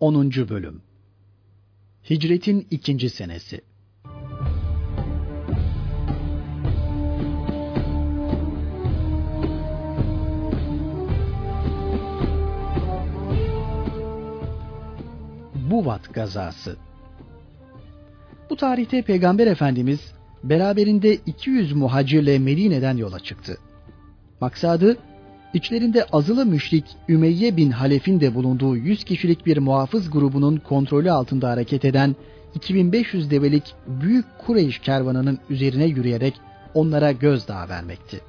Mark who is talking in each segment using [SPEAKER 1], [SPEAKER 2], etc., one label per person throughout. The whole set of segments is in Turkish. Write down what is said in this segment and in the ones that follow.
[SPEAKER 1] 10. Bölüm Hicretin ikinci senesi Buvat gazası Bu tarihte Peygamber Efendimiz beraberinde 200 muhacirle Medine'den yola çıktı. Maksadı İçlerinde azılı müşrik Ümeyye bin Halef'in de bulunduğu 100 kişilik bir muhafız grubunun kontrolü altında hareket eden 2500 develik büyük Kureyş kervanının üzerine yürüyerek onlara gözdağı vermekti.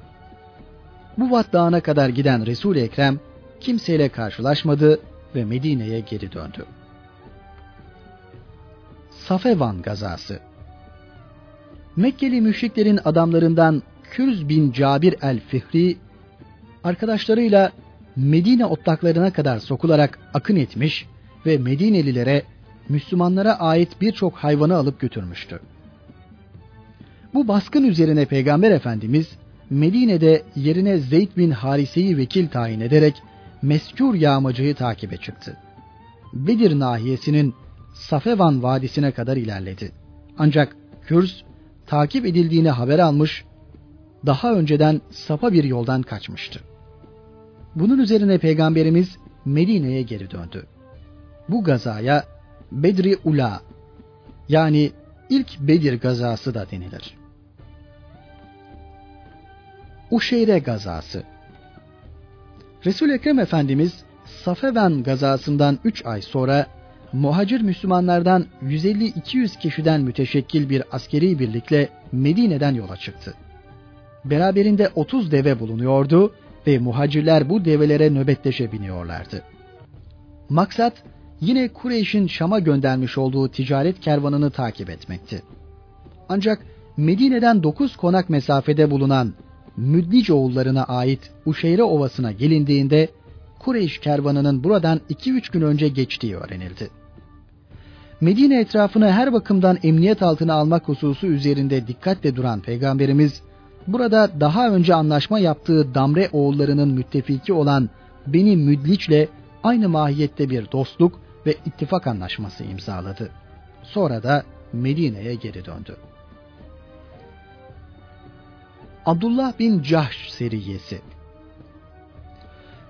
[SPEAKER 1] Bu Vat Dağı'na kadar giden Resul-i Ekrem kimseyle karşılaşmadı ve Medine'ye geri döndü. Safevan gazası Mekkeli müşriklerin adamlarından Kürz bin Cabir el-Fihri arkadaşlarıyla Medine otlaklarına kadar sokularak akın etmiş ve Medinelilere Müslümanlara ait birçok hayvanı alıp götürmüştü. Bu baskın üzerine Peygamber Efendimiz Medine'de yerine Zeyd bin Harise'yi vekil tayin ederek meskûr yağmacıyı takibe çıktı. Bedir nahiyesinin Safevan Vadisi'ne kadar ilerledi. Ancak Kürz takip edildiğini haber almış, daha önceden sapa bir yoldan kaçmıştı. Bunun üzerine Peygamberimiz Medine'ye geri döndü. Bu gazaya Bedri Ula yani ilk Bedir gazası da denilir. Uşeyre gazası Resul Ekrem Efendimiz Safeven gazasından 3 ay sonra muhacir Müslümanlardan 150-200 kişiden müteşekkil bir askeri birlikle Medine'den yola çıktı. Beraberinde 30 deve bulunuyordu ve muhacirler bu develere nöbetleşe biniyorlardı. Maksat yine Kureyş'in Şam'a göndermiş olduğu ticaret kervanını takip etmekti. Ancak Medine'den 9 konak mesafede bulunan Müdlic oğullarına ait Uşeyre Ovası'na gelindiğinde Kureyş kervanının buradan 2-3 gün önce geçtiği öğrenildi. Medine etrafını her bakımdan emniyet altına almak hususu üzerinde dikkatle duran Peygamberimiz burada daha önce anlaşma yaptığı Damre oğullarının müttefiki olan Beni Müdliç'le aynı mahiyette bir dostluk ve ittifak anlaşması imzaladı. Sonra da Medine'ye geri döndü. Abdullah bin Cahş seriyesi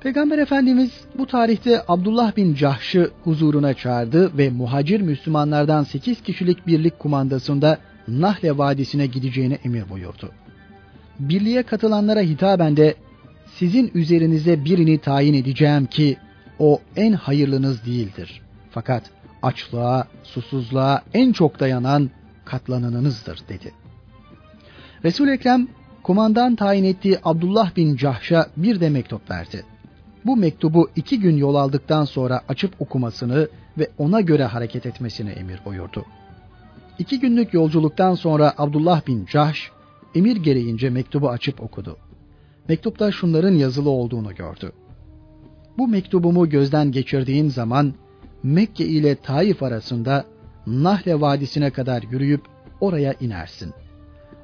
[SPEAKER 1] Peygamber Efendimiz bu tarihte Abdullah bin Cahş'ı huzuruna çağırdı ve muhacir Müslümanlardan 8 kişilik birlik kumandasında Nahle Vadisi'ne gideceğini emir buyurdu birliğe katılanlara hitaben de sizin üzerinize birini tayin edeceğim ki o en hayırlınız değildir. Fakat açlığa, susuzluğa en çok dayanan katlananınızdır dedi. Resul Ekrem kumandan tayin ettiği Abdullah bin Cahş'a bir de mektup verdi. Bu mektubu iki gün yol aldıktan sonra açıp okumasını ve ona göre hareket etmesini emir buyurdu. İki günlük yolculuktan sonra Abdullah bin Cahş emir gereğince mektubu açıp okudu. Mektupta şunların yazılı olduğunu gördü. Bu mektubumu gözden geçirdiğin zaman Mekke ile Taif arasında Nahle Vadisi'ne kadar yürüyüp oraya inersin.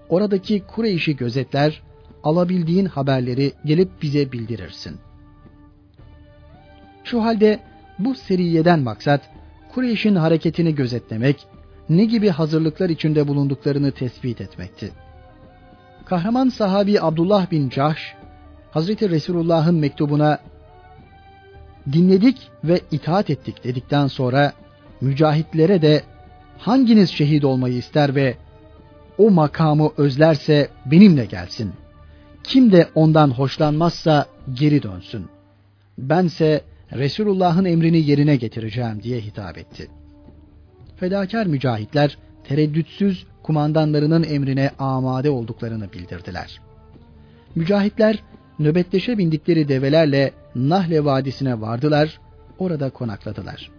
[SPEAKER 1] Oradaki Kureyş'i gözetler, alabildiğin haberleri gelip bize bildirirsin. Şu halde bu seriyeden maksat Kureyş'in hareketini gözetlemek, ne gibi hazırlıklar içinde bulunduklarını tespit etmekti. Kahraman sahabi Abdullah bin Cahş, Hazreti Resulullah'ın mektubuna dinledik ve itaat ettik dedikten sonra mücahitlere de hanginiz şehit olmayı ister ve o makamı özlerse benimle gelsin. Kim de ondan hoşlanmazsa geri dönsün. Bense Resulullah'ın emrini yerine getireceğim diye hitap etti. Fedakar mücahitler tereddütsüz kumandanlarının emrine amade olduklarını bildirdiler. Mücahitler nöbetleşe bindikleri develerle Nahle Vadisi'ne vardılar, orada konakladılar.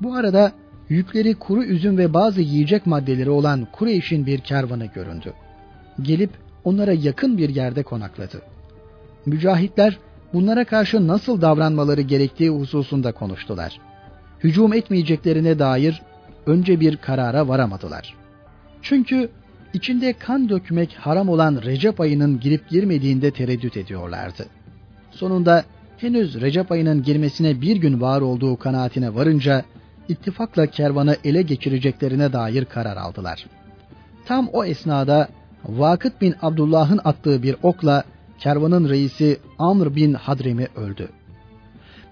[SPEAKER 1] Bu arada yükleri kuru üzüm ve bazı yiyecek maddeleri olan Kureyş'in bir kervanı göründü. Gelip onlara yakın bir yerde konakladı. Mücahitler bunlara karşı nasıl davranmaları gerektiği hususunda konuştular. Hücum etmeyeceklerine dair önce bir karara varamadılar. Çünkü içinde kan dökmek haram olan Recep ayının girip girmediğinde tereddüt ediyorlardı. Sonunda henüz Recep ayının girmesine bir gün var olduğu kanaatine varınca ittifakla kervanı ele geçireceklerine dair karar aldılar. Tam o esnada Vakıt bin Abdullah'ın attığı bir okla kervanın reisi Amr bin Hadrem'i öldü.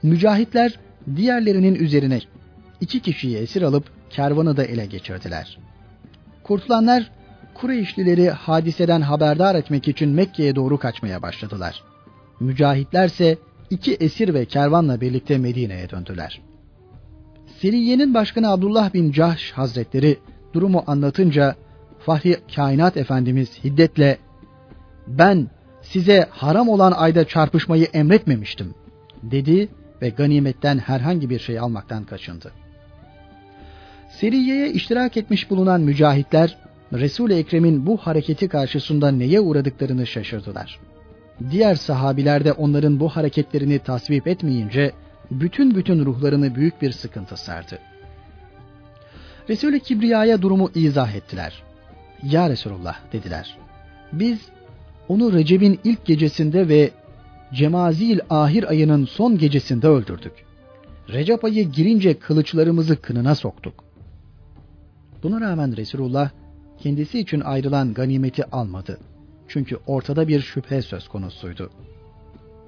[SPEAKER 1] Mücahitler diğerlerinin üzerine iki kişiyi esir alıp kervanı da ele geçirdiler. Kurtulanlar Kureyşlileri hadiseden haberdar etmek için Mekke'ye doğru kaçmaya başladılar. Mücahitlerse iki esir ve kervanla birlikte Medine'ye döndüler. Seriye'nin başkanı Abdullah bin Cahş Hazretleri durumu anlatınca Fahri Kainat Efendimiz hiddetle ben size haram olan ayda çarpışmayı emretmemiştim dedi ve ganimetten herhangi bir şey almaktan kaçındı. Seriye'ye iştirak etmiş bulunan mücahitler Resul-i Ekrem'in bu hareketi karşısında neye uğradıklarını şaşırdılar. Diğer sahabiler de onların bu hareketlerini tasvip etmeyince bütün bütün ruhlarını büyük bir sıkıntı sardı. Resul-i Kibriya'ya durumu izah ettiler. Ya Resulullah dediler. Biz onu Recep'in ilk gecesinde ve Cemazil ahir ayının son gecesinde öldürdük. Recep ayı girince kılıçlarımızı kınına soktuk. Buna rağmen Resulullah kendisi için ayrılan ganimeti almadı. Çünkü ortada bir şüphe söz konusuydu.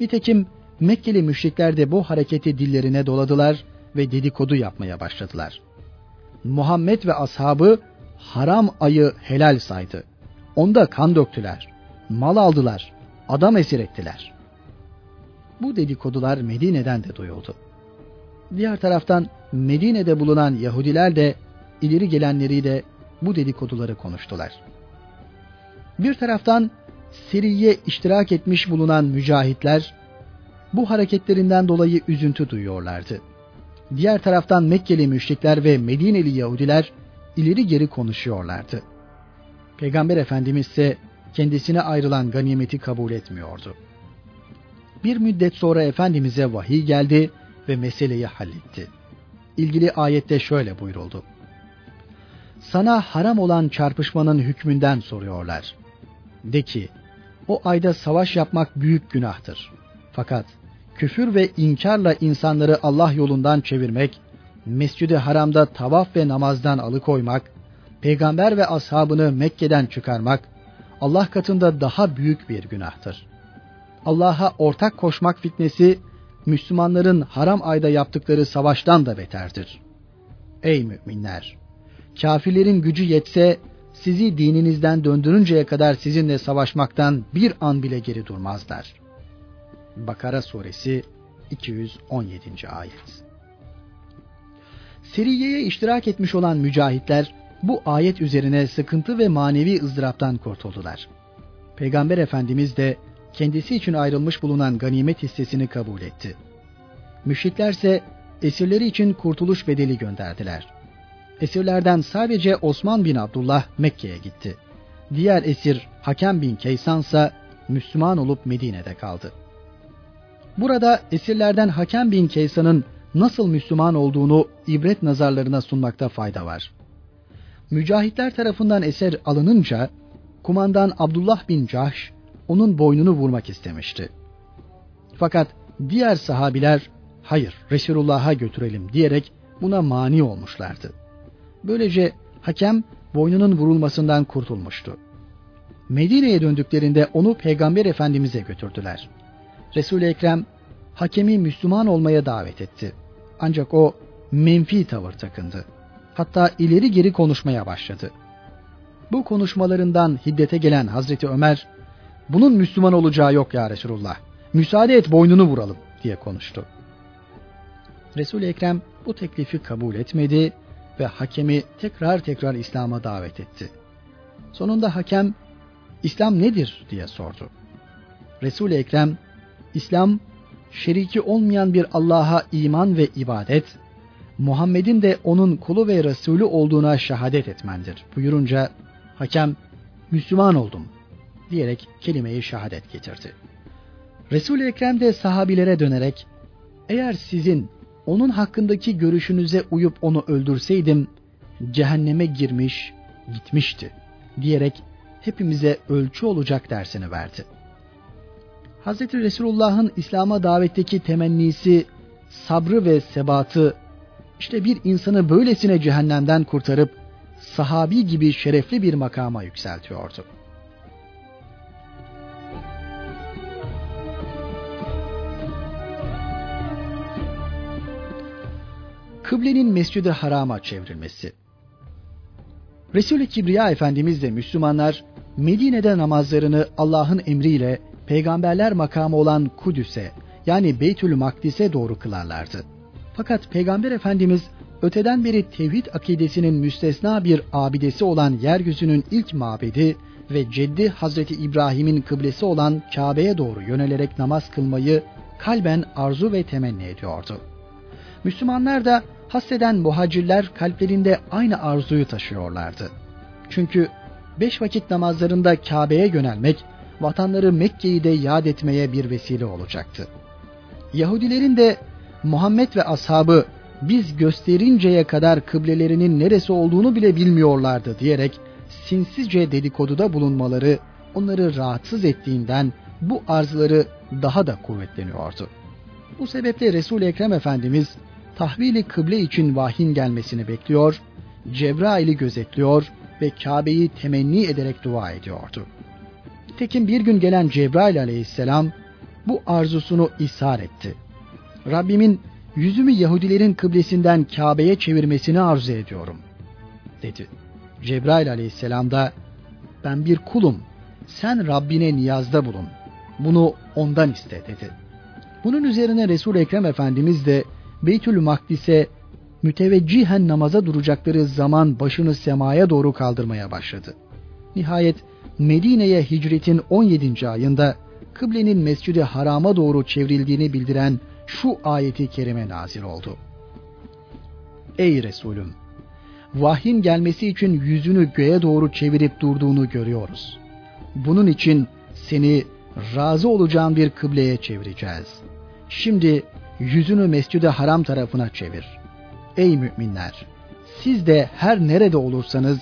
[SPEAKER 1] Nitekim Mekkeli müşrikler de bu hareketi dillerine doladılar ve dedikodu yapmaya başladılar. Muhammed ve ashabı haram ayı helal saydı. Onda kan döktüler, mal aldılar, adam esir ettiler. Bu dedikodular Medine'den de duyuldu. Diğer taraftan Medine'de bulunan Yahudiler de ileri gelenleri de bu dedikoduları konuştular. Bir taraftan Seriye iştirak etmiş bulunan mücahitler bu hareketlerinden dolayı üzüntü duyuyorlardı. Diğer taraftan Mekkeli müşrikler ve Medineli Yahudiler ileri geri konuşuyorlardı. Peygamber Efendimiz ise kendisine ayrılan ganimeti kabul etmiyordu. Bir müddet sonra Efendimiz'e vahiy geldi ve meseleyi halletti. İlgili ayette şöyle buyuruldu. Sana haram olan çarpışmanın hükmünden soruyorlar. De ki, o ayda savaş yapmak büyük günahtır. Fakat küfür ve inkarla insanları Allah yolundan çevirmek, Mescid-i Haram'da tavaf ve namazdan alıkoymak, peygamber ve ashabını Mekke'den çıkarmak, Allah katında daha büyük bir günahtır. Allah'a ortak koşmak fitnesi, Müslümanların haram ayda yaptıkları savaştan da beterdir. Ey müminler! Kafirlerin gücü yetse, sizi dininizden döndürünceye kadar sizinle savaşmaktan bir an bile geri durmazlar. Bakara suresi 217. ayet. Seriye'ye iştirak etmiş olan mücahitler bu ayet üzerine sıkıntı ve manevi ızdıraptan kurtuldular. Peygamber Efendimiz de kendisi için ayrılmış bulunan ganimet hissesini kabul etti. Müşrikler ise esirleri için kurtuluş bedeli gönderdiler. Esirlerden sadece Osman bin Abdullah Mekke'ye gitti. Diğer esir Hakem bin Kaysan ise Müslüman olup Medine'de kaldı. Burada esirlerden Hakem bin Kaysan'ın nasıl Müslüman olduğunu ibret nazarlarına sunmakta fayda var. Mücahitler tarafından eser alınınca kumandan Abdullah bin Cahş onun boynunu vurmak istemişti. Fakat diğer sahabiler hayır Resulullah'a götürelim diyerek buna mani olmuşlardı. Böylece hakem boynunun vurulmasından kurtulmuştu. Medine'ye döndüklerinde onu Peygamber Efendimiz'e götürdüler. Resul-i Ekrem hakemi Müslüman olmaya davet etti. Ancak o menfi tavır takındı. Hatta ileri geri konuşmaya başladı. Bu konuşmalarından hiddete gelen Hazreti Ömer, bunun Müslüman olacağı yok ya Resulullah. Müsaade et boynunu vuralım diye konuştu. Resul-i Ekrem bu teklifi kabul etmedi ve hakemi tekrar tekrar İslam'a davet etti. Sonunda hakem İslam nedir diye sordu. Resul-i Ekrem İslam şeriki olmayan bir Allah'a iman ve ibadet, Muhammed'in de onun kulu ve Resulü olduğuna şehadet etmendir buyurunca hakem Müslüman oldum diyerek kelimeyi şehadet getirdi. Resul-i Ekrem de sahabilere dönerek eğer sizin onun hakkındaki görüşünüze uyup onu öldürseydim cehenneme girmiş gitmişti diyerek hepimize ölçü olacak dersini verdi. Hz. Resulullah'ın İslam'a davetteki temennisi, sabrı ve sebatı işte bir insanı böylesine cehennemden kurtarıp sahabi gibi şerefli bir makama yükseltiyordu. Kıblenin Mescid-i Haram'a çevrilmesi. Resul-i Kibriya Efendimiz de Müslümanlar Medine'de namazlarını Allah'ın emriyle peygamberler makamı olan Kudüs'e yani Beytül Makdis'e doğru kılarlardı. Fakat Peygamber Efendimiz öteden beri tevhid akidesinin müstesna bir abidesi olan yeryüzünün ilk mabedi ve ceddi Hazreti İbrahim'in kıblesi olan Kabe'ye doğru yönelerek namaz kılmayı kalben arzu ve temenni ediyordu. Müslümanlar da hasreden muhacirler kalplerinde aynı arzuyu taşıyorlardı. Çünkü beş vakit namazlarında Kabe'ye yönelmek, vatanları Mekke'yi de yad etmeye bir vesile olacaktı. Yahudilerin de Muhammed ve ashabı biz gösterinceye kadar kıblelerinin neresi olduğunu bile bilmiyorlardı diyerek sinsizce dedikoduda bulunmaları onları rahatsız ettiğinden bu arzları daha da kuvvetleniyordu. Bu sebeple Resul-i Ekrem Efendimiz tahvili kıble için vahyin gelmesini bekliyor, Cebrail'i gözetliyor ve Kabe'yi temenni ederek dua ediyordu. Tekin bir gün gelen Cebrail aleyhisselam bu arzusunu ishar etti. Rabbimin yüzümü Yahudilerin kıblesinden Kabe'ye çevirmesini arzu ediyorum, dedi. Cebrail aleyhisselam da ben bir kulum, sen Rabbine niyazda bulun, bunu ondan iste dedi. Bunun üzerine Resul Ekrem Efendimiz de Beytül Makdis'e müteveccihen namaza duracakları zaman başını semaya doğru kaldırmaya başladı. Nihayet Medine'ye hicretin 17. ayında kıblenin Mescid-i Haram'a doğru çevrildiğini bildiren şu ayeti kerime nazil oldu. Ey Resulüm! Vahyin gelmesi için yüzünü göğe doğru çevirip durduğunu görüyoruz. Bunun için seni razı olacağın bir kıbleye çevireceğiz. Şimdi yüzünü Mescid-i Haram tarafına çevir. Ey müminler! Siz de her nerede olursanız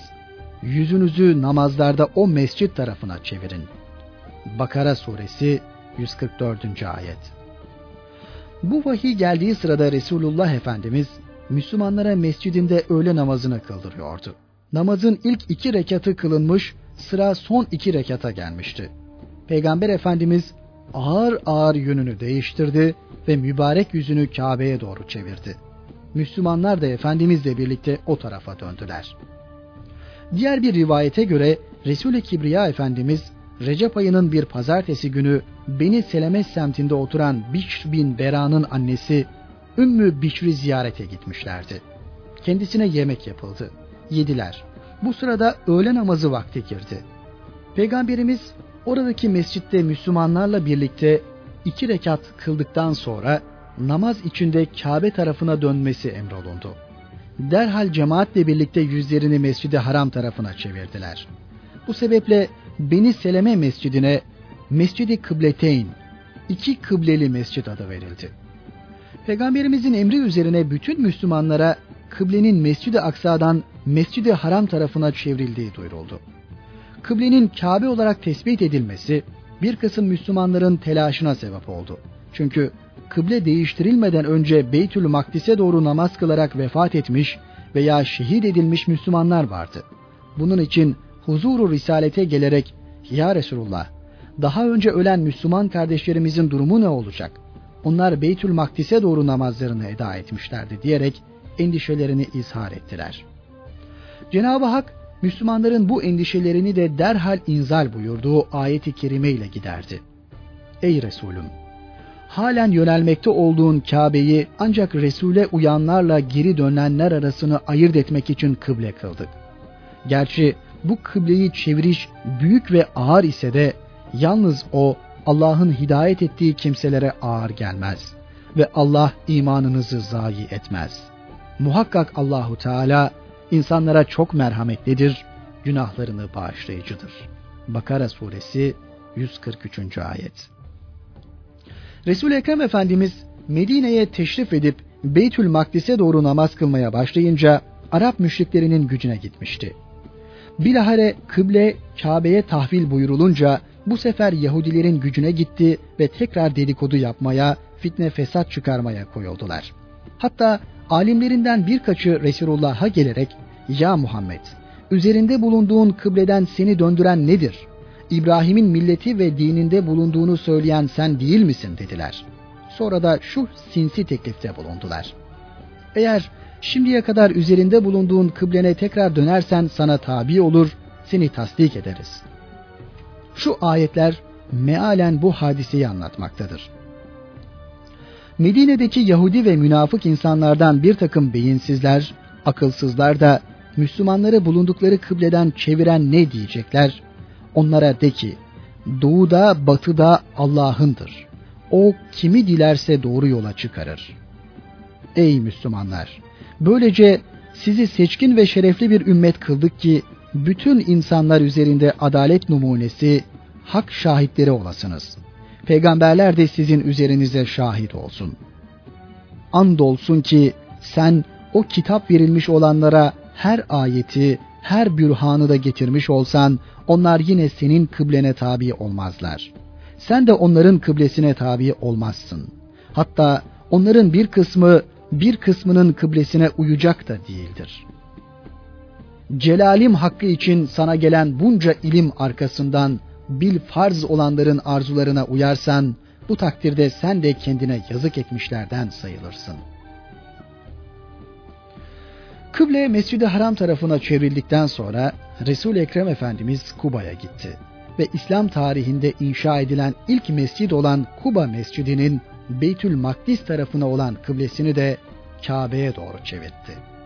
[SPEAKER 1] yüzünüzü namazlarda o mescit tarafına çevirin. Bakara suresi 144. ayet. Bu vahiy geldiği sırada Resulullah Efendimiz Müslümanlara mescidinde öğle namazını kıldırıyordu. Namazın ilk iki rekatı kılınmış, sıra son iki rekata gelmişti. Peygamber Efendimiz ağır ağır yönünü değiştirdi ve mübarek yüzünü Kabe'ye doğru çevirdi. Müslümanlar da Efendimizle birlikte o tarafa döndüler. Diğer bir rivayete göre Resul-i Kibriya Efendimiz Recep ayının bir pazartesi günü Beni Seleme semtinde oturan Bişr bin Bera'nın annesi Ümmü Bişr'i ziyarete gitmişlerdi. Kendisine yemek yapıldı. Yediler. Bu sırada öğle namazı vakti girdi. Peygamberimiz oradaki mescitte Müslümanlarla birlikte iki rekat kıldıktan sonra namaz içinde Kabe tarafına dönmesi emrolundu. Derhal cemaatle birlikte yüzlerini Mescid-i Haram tarafına çevirdiler. Bu sebeple Beni Seleme Mescidine Mescid-i Kıbleteyn, iki kıbleli mescid adı verildi. Peygamberimizin emri üzerine bütün Müslümanlara kıblenin Mescid-i Aksa'dan Mescid-i Haram tarafına çevrildiği duyuruldu. Kıblenin Kabe olarak tespit edilmesi bir kısım Müslümanların telaşına sebep oldu. Çünkü kıble değiştirilmeden önce Beytül Makdis'e doğru namaz kılarak vefat etmiş veya şehit edilmiş Müslümanlar vardı. Bunun için huzuru risalete gelerek ya Resulullah daha önce ölen Müslüman kardeşlerimizin durumu ne olacak? Onlar Beytül Makdis'e doğru namazlarını eda etmişlerdi diyerek endişelerini izhar ettiler. Cenab-ı Hak Müslümanların bu endişelerini de derhal inzal buyurduğu ayeti kerime ile giderdi. Ey Resulüm! Halen yönelmekte olduğun Kabe'yi ancak Resul'e uyanlarla geri dönenler arasını ayırt etmek için kıble kıldık. Gerçi bu kıbleyi çeviriş büyük ve ağır ise de yalnız o Allah'ın hidayet ettiği kimselere ağır gelmez ve Allah imanınızı zayi etmez. Muhakkak Allahu Teala insanlara çok merhametlidir, günahlarını bağışlayıcıdır. Bakara suresi 143. ayet. Resul Ekrem Efendimiz Medine'ye teşrif edip Beytül Makdis'e doğru namaz kılmaya başlayınca Arap müşriklerinin gücüne gitmişti. Bilahare kıble Kabe'ye tahvil buyurulunca bu sefer Yahudilerin gücüne gitti ve tekrar dedikodu yapmaya, fitne fesat çıkarmaya koyuldular. Hatta alimlerinden birkaçı Resulullah'a gelerek ''Ya Muhammed, üzerinde bulunduğun kıbleden seni döndüren nedir? İbrahim'in milleti ve dininde bulunduğunu söyleyen sen değil misin?'' dediler. Sonra da şu sinsi teklifte bulundular. Eğer şimdiye kadar üzerinde bulunduğun kıblene tekrar dönersen sana tabi olur, seni tasdik ederiz. Şu ayetler mealen bu hadiseyi anlatmaktadır. Medine'deki Yahudi ve münafık insanlardan bir takım beyinsizler, akılsızlar da Müslümanları bulundukları kıbleden çeviren ne diyecekler? Onlara de ki, doğuda batıda Allah'ındır. O kimi dilerse doğru yola çıkarır. Ey Müslümanlar! Böylece sizi seçkin ve şerefli bir ümmet kıldık ki bütün insanlar üzerinde adalet numunesi, hak şahitleri olasınız. Peygamberler de sizin üzerinize şahit olsun. Andolsun ki sen o kitap verilmiş olanlara her ayeti, her bürhanı da getirmiş olsan onlar yine senin kıblene tabi olmazlar. Sen de onların kıblesine tabi olmazsın. Hatta onların bir kısmı bir kısmının kıblesine uyacak da değildir. Celalim hakkı için sana gelen bunca ilim arkasından bil farz olanların arzularına uyarsan, bu takdirde sen de kendine yazık etmişlerden sayılırsın. Kıble Mescid-i Haram tarafına çevrildikten sonra resul Ekrem Efendimiz Kuba'ya gitti ve İslam tarihinde inşa edilen ilk mescid olan Kuba Mescidi'nin Beytül Makdis tarafına olan kıblesini de Kabe'ye doğru çevirdi.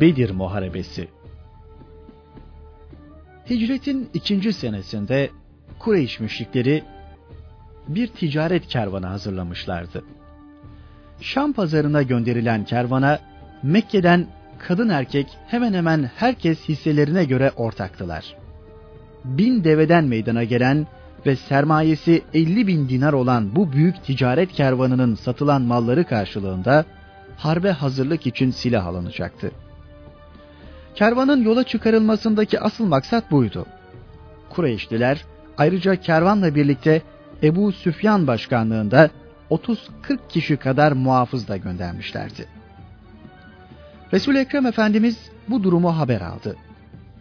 [SPEAKER 2] Bedir Muharebesi Hicretin ikinci senesinde Kureyş müşrikleri bir ticaret kervanı hazırlamışlardı. Şam pazarına gönderilen kervana Mekke'den kadın erkek hemen hemen herkes hisselerine göre ortaktılar. Bin deveden meydana gelen ve sermayesi 50 bin dinar olan bu büyük ticaret kervanının satılan malları karşılığında harbe hazırlık için silah alınacaktı. Kervanın yola çıkarılmasındaki asıl maksat buydu. Kureyşliler ayrıca kervanla birlikte Ebu Süfyan başkanlığında 30-40 kişi kadar muhafız da göndermişlerdi. Resul Ekrem Efendimiz bu durumu haber aldı.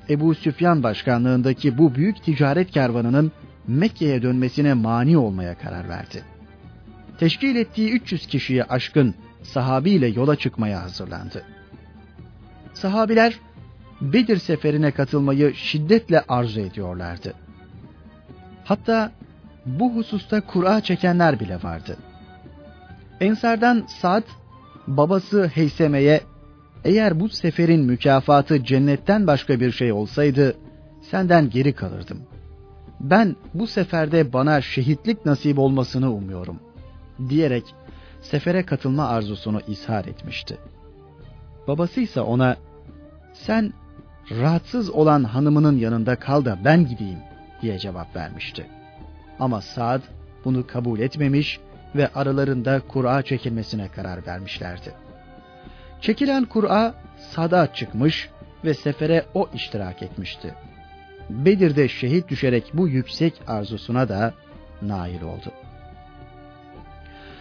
[SPEAKER 2] Ebu Süfyan başkanlığındaki bu büyük ticaret kervanının Mekke'ye dönmesine mani olmaya karar verdi. Teşkil ettiği 300 kişiye aşkın sahabiyle yola çıkmaya hazırlandı. Sahabiler Bedir seferine katılmayı şiddetle arzu ediyorlardı. Hatta bu hususta kura çekenler bile vardı. Ensardan Sad, babası Heyseme'ye eğer bu seferin mükafatı cennetten başka bir şey olsaydı senden geri kalırdım. Ben bu seferde bana şehitlik nasip olmasını umuyorum diyerek sefere katılma arzusunu ishar etmişti. Babası ise ona sen rahatsız olan hanımının yanında kal da ben gideyim diye cevap vermişti. Ama Saad bunu kabul etmemiş ve aralarında Kur'a çekilmesine karar vermişlerdi. Çekilen Kur'a Sad'a çıkmış ve sefere o iştirak etmişti. Bedir'de şehit düşerek bu yüksek arzusuna da nail oldu.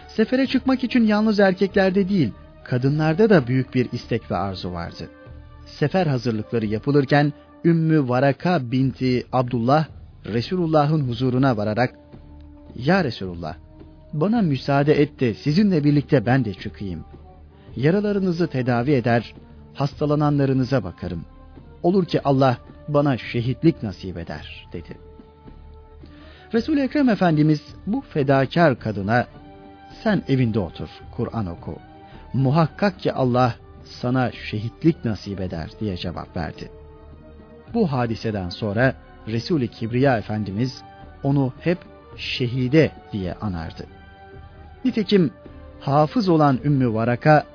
[SPEAKER 2] Sefere çıkmak için yalnız erkeklerde değil, kadınlarda da büyük bir istek ve arzu vardı. Sefer hazırlıkları yapılırken Ümmü Varaka binti Abdullah Resulullah'ın huzuruna vararak Ya Resulullah bana müsaade et de sizinle birlikte ben de çıkayım. Yaralarınızı tedavi eder, hastalananlarınıza bakarım. Olur ki Allah bana şehitlik nasip eder dedi. Resul Ekrem Efendimiz bu fedakar kadına sen evinde otur, Kur'an oku. Muhakkak ki Allah sana şehitlik nasip eder diye cevap verdi. Bu hadiseden sonra Resul-i Kibriya Efendimiz onu hep şehide diye anardı. Nitekim hafız olan Ümmü Varaka,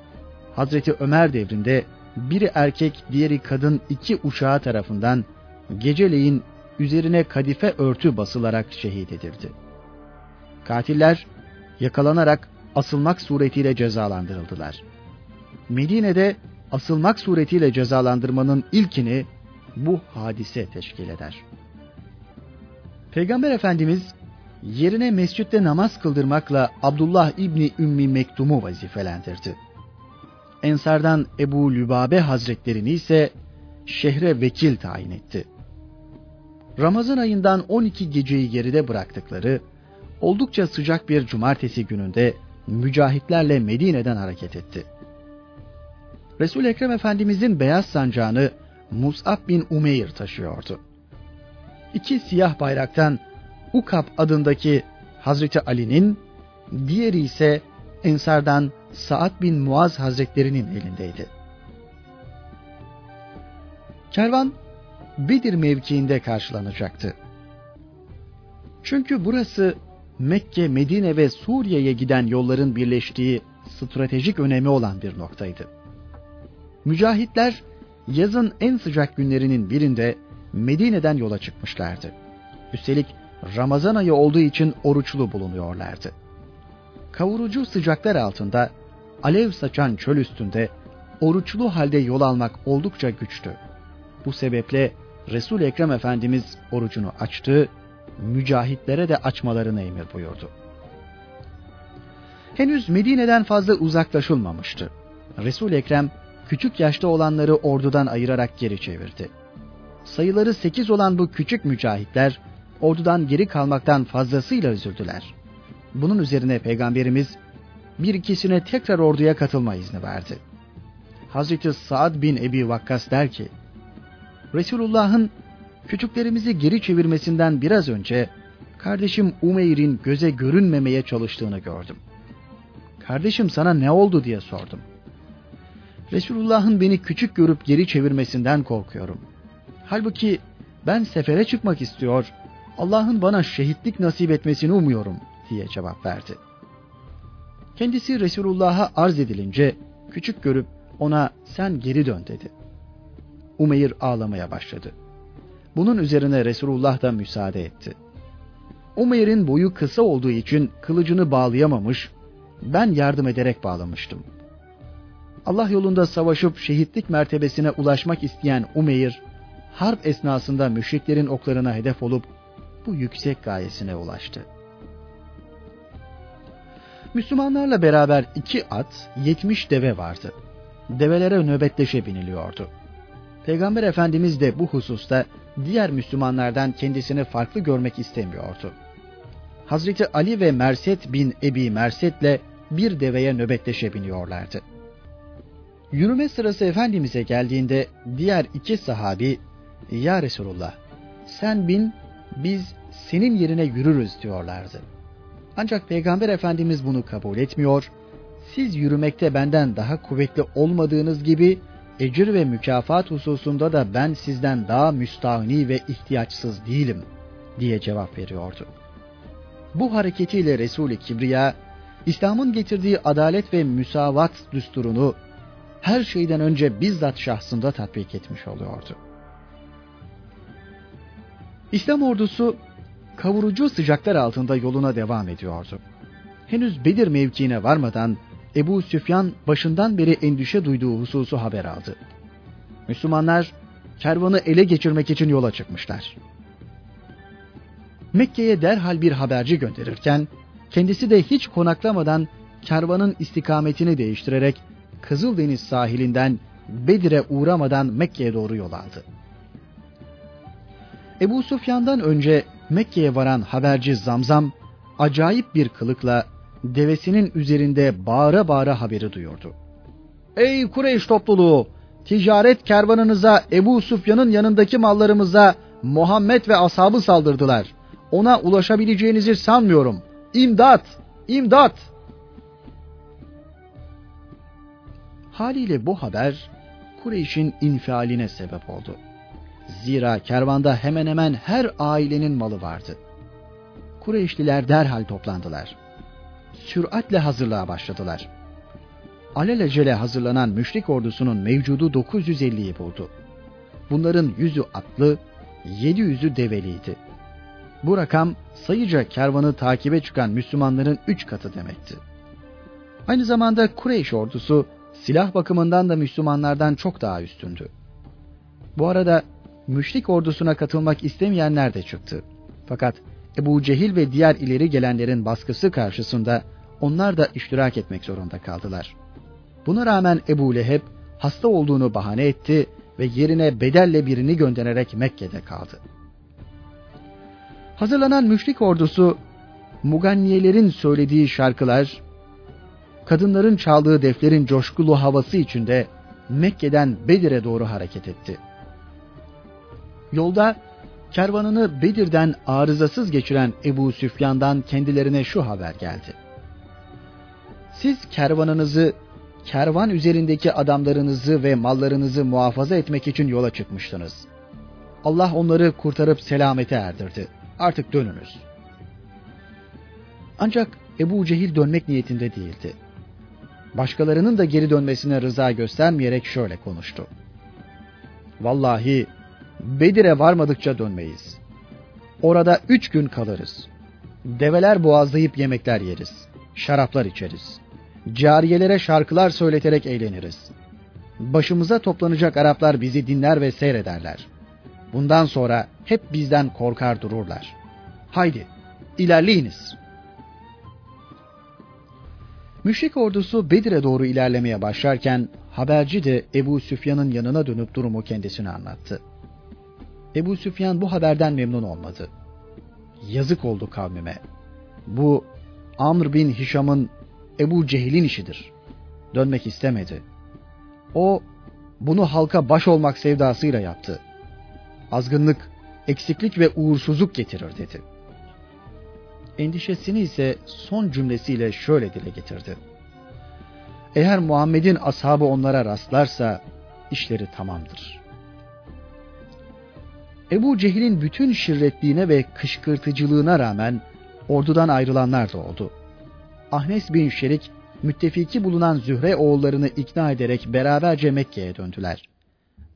[SPEAKER 2] Hazreti Ömer devrinde biri erkek diğeri kadın iki uşağı tarafından geceleyin üzerine kadife örtü basılarak şehit edildi. Katiller yakalanarak asılmak suretiyle cezalandırıldılar. Medine'de asılmak suretiyle cezalandırmanın ilkini bu hadise teşkil eder. Peygamber Efendimiz yerine mescitte namaz kıldırmakla Abdullah İbni Ümmi Mektum'u vazifelendirdi. Ensardan Ebu Lübabe Hazretlerini ise şehre vekil tayin etti. Ramazan ayından 12 geceyi geride bıraktıkları oldukça sıcak bir cumartesi gününde mücahitlerle Medine'den hareket etti. Resul Ekrem Efendimizin beyaz sancağını Mus'ab bin Umeyr taşıyordu. İki siyah bayraktan Ukab adındaki Hazreti Ali'nin, diğeri ise Ensardan Sa'd bin Muaz Hazretlerinin elindeydi. Kervan Bedir mevkiinde karşılanacaktı. Çünkü burası Mekke, Medine ve Suriye'ye giden yolların birleştiği stratejik önemi olan bir noktaydı. Mücahitler yazın en sıcak günlerinin birinde Medine'den yola çıkmışlardı. Üstelik Ramazan ayı olduğu için oruçlu bulunuyorlardı. Kavurucu sıcaklar altında alev saçan çöl üstünde oruçlu halde yol almak oldukça güçtü. Bu sebeple Resul Ekrem Efendimiz orucunu açtı, mücahitlere de açmalarını emir buyurdu. Henüz Medine'den fazla uzaklaşılmamıştı. Resul Ekrem küçük yaşta olanları ordudan ayırarak geri çevirdi. Sayıları sekiz olan bu küçük mücahitler ordudan geri kalmaktan fazlasıyla üzüldüler. Bunun üzerine Peygamberimiz bir ikisine tekrar orduya katılma izni verdi. Hazreti Saad bin Ebi Vakkas der ki, Resulullah'ın küçüklerimizi geri çevirmesinden biraz önce kardeşim Umeyr'in göze görünmemeye çalıştığını gördüm. Kardeşim sana ne oldu diye sordum. Resulullah'ın beni küçük görüp geri çevirmesinden korkuyorum. Halbuki ben sefere çıkmak istiyor, Allah'ın bana şehitlik nasip etmesini umuyorum diye cevap verdi. Kendisi Resulullah'a arz edilince küçük görüp ona sen geri dön dedi. Umeyr ağlamaya başladı. Bunun üzerine Resulullah da müsaade etti. Umeyr'in boyu kısa olduğu için kılıcını bağlayamamış, ben yardım ederek bağlamıştım. Allah yolunda savaşıp şehitlik mertebesine ulaşmak isteyen Umeyr, harp esnasında müşriklerin oklarına hedef olup bu yüksek gayesine ulaştı. Müslümanlarla beraber iki at, yetmiş deve vardı. Develere nöbetleşe biniliyordu. Peygamber Efendimiz de bu hususta diğer Müslümanlardan kendisini farklı görmek istemiyordu. Hazreti Ali ve Merset bin Ebi Merset'le bir deveye nöbetleşe biniyorlardı. Yürüme sırası Efendimiz'e geldiğinde diğer iki sahabi, Ya Resulullah, sen bin, biz senin yerine yürürüz diyorlardı. Ancak Peygamber Efendimiz bunu kabul etmiyor, siz yürümekte benden daha kuvvetli olmadığınız gibi ecir ve mükafat hususunda da ben sizden daha müstahni ve ihtiyaçsız değilim diye cevap veriyordu. Bu hareketiyle Resul-i Kibriya, İslam'ın getirdiği adalet ve müsavat düsturunu her şeyden önce bizzat şahsında tatbik etmiş oluyordu. İslam ordusu kavurucu sıcaklar altında yoluna devam ediyordu. Henüz Bedir mevkiine varmadan Ebu Süfyan başından beri endişe duyduğu hususu haber aldı. Müslümanlar kervanı ele geçirmek için yola çıkmışlar. Mekke'ye derhal bir haberci gönderirken kendisi de hiç konaklamadan kervanın istikametini değiştirerek Kızıldeniz sahilinden Bedir'e uğramadan Mekke'ye doğru yol aldı. Ebu Sufyan'dan önce Mekke'ye varan haberci Zamzam acayip bir kılıkla devesinin üzerinde bağıra bağıra haberi duyurdu. Ey Kureyş topluluğu! Ticaret kervanınıza Ebu Sufyan'ın yanındaki mallarımıza Muhammed ve ashabı saldırdılar. Ona ulaşabileceğinizi sanmıyorum. İmdat! İmdat! Haliyle bu haber Kureyş'in infialine sebep oldu. Zira kervanda hemen hemen her ailenin malı vardı. Kureyşliler derhal toplandılar. Süratle hazırlığa başladılar. Alelacele hazırlanan müşrik ordusunun mevcudu 950'yi buldu. Bunların yüzü atlı, 700'ü develiydi. Bu rakam sayıca kervanı takibe çıkan Müslümanların üç katı demekti. Aynı zamanda Kureyş ordusu silah bakımından da Müslümanlardan çok daha üstündü. Bu arada müşrik ordusuna katılmak istemeyenler de çıktı. Fakat Ebu Cehil ve diğer ileri gelenlerin baskısı karşısında onlar da iştirak etmek zorunda kaldılar. Buna rağmen Ebu Leheb hasta olduğunu bahane etti ve yerine bedelle birini göndererek Mekke'de kaldı. Hazırlanan müşrik ordusu Muganniyelerin söylediği şarkılar, kadınların çaldığı deflerin coşkulu havası içinde Mekke'den Bedir'e doğru hareket etti. Yolda kervanını Bedir'den arızasız geçiren Ebu Süfyan'dan kendilerine şu haber geldi. Siz kervanınızı, kervan üzerindeki adamlarınızı ve mallarınızı muhafaza etmek için yola çıkmıştınız. Allah onları kurtarıp selamete erdirdi. Artık dönünüz. Ancak Ebu Cehil dönmek niyetinde değildi. Başkalarının da geri dönmesine rıza göstermeyerek şöyle konuştu. Vallahi Bedir'e varmadıkça dönmeyiz. Orada üç gün kalırız. Develer boğazlayıp yemekler yeriz. Şaraplar içeriz. Cariyelere şarkılar söyleterek eğleniriz. Başımıza toplanacak Araplar bizi dinler ve seyrederler. Bundan sonra hep bizden korkar dururlar. Haydi, ilerleyiniz. Müşrik ordusu Bedir'e doğru ilerlemeye başlarken haberci de Ebu Süfyan'ın yanına dönüp durumu kendisine anlattı. Ebu Süfyan bu haberden memnun olmadı. Yazık oldu kavmime. Bu Amr bin Hişam'ın Ebu Cehil'in işidir. Dönmek istemedi. O bunu halka baş olmak sevdasıyla yaptı. Azgınlık, eksiklik ve uğursuzluk getirir dedi. Endişesini ise son cümlesiyle şöyle dile getirdi. Eğer Muhammed'in ashabı onlara rastlarsa işleri tamamdır. Ebu Cehil'in bütün şirretliğine ve kışkırtıcılığına rağmen ordudan ayrılanlar da oldu. Ahnes bin Şerik müttefiki bulunan Zühre oğullarını ikna ederek beraberce Mekke'ye döndüler.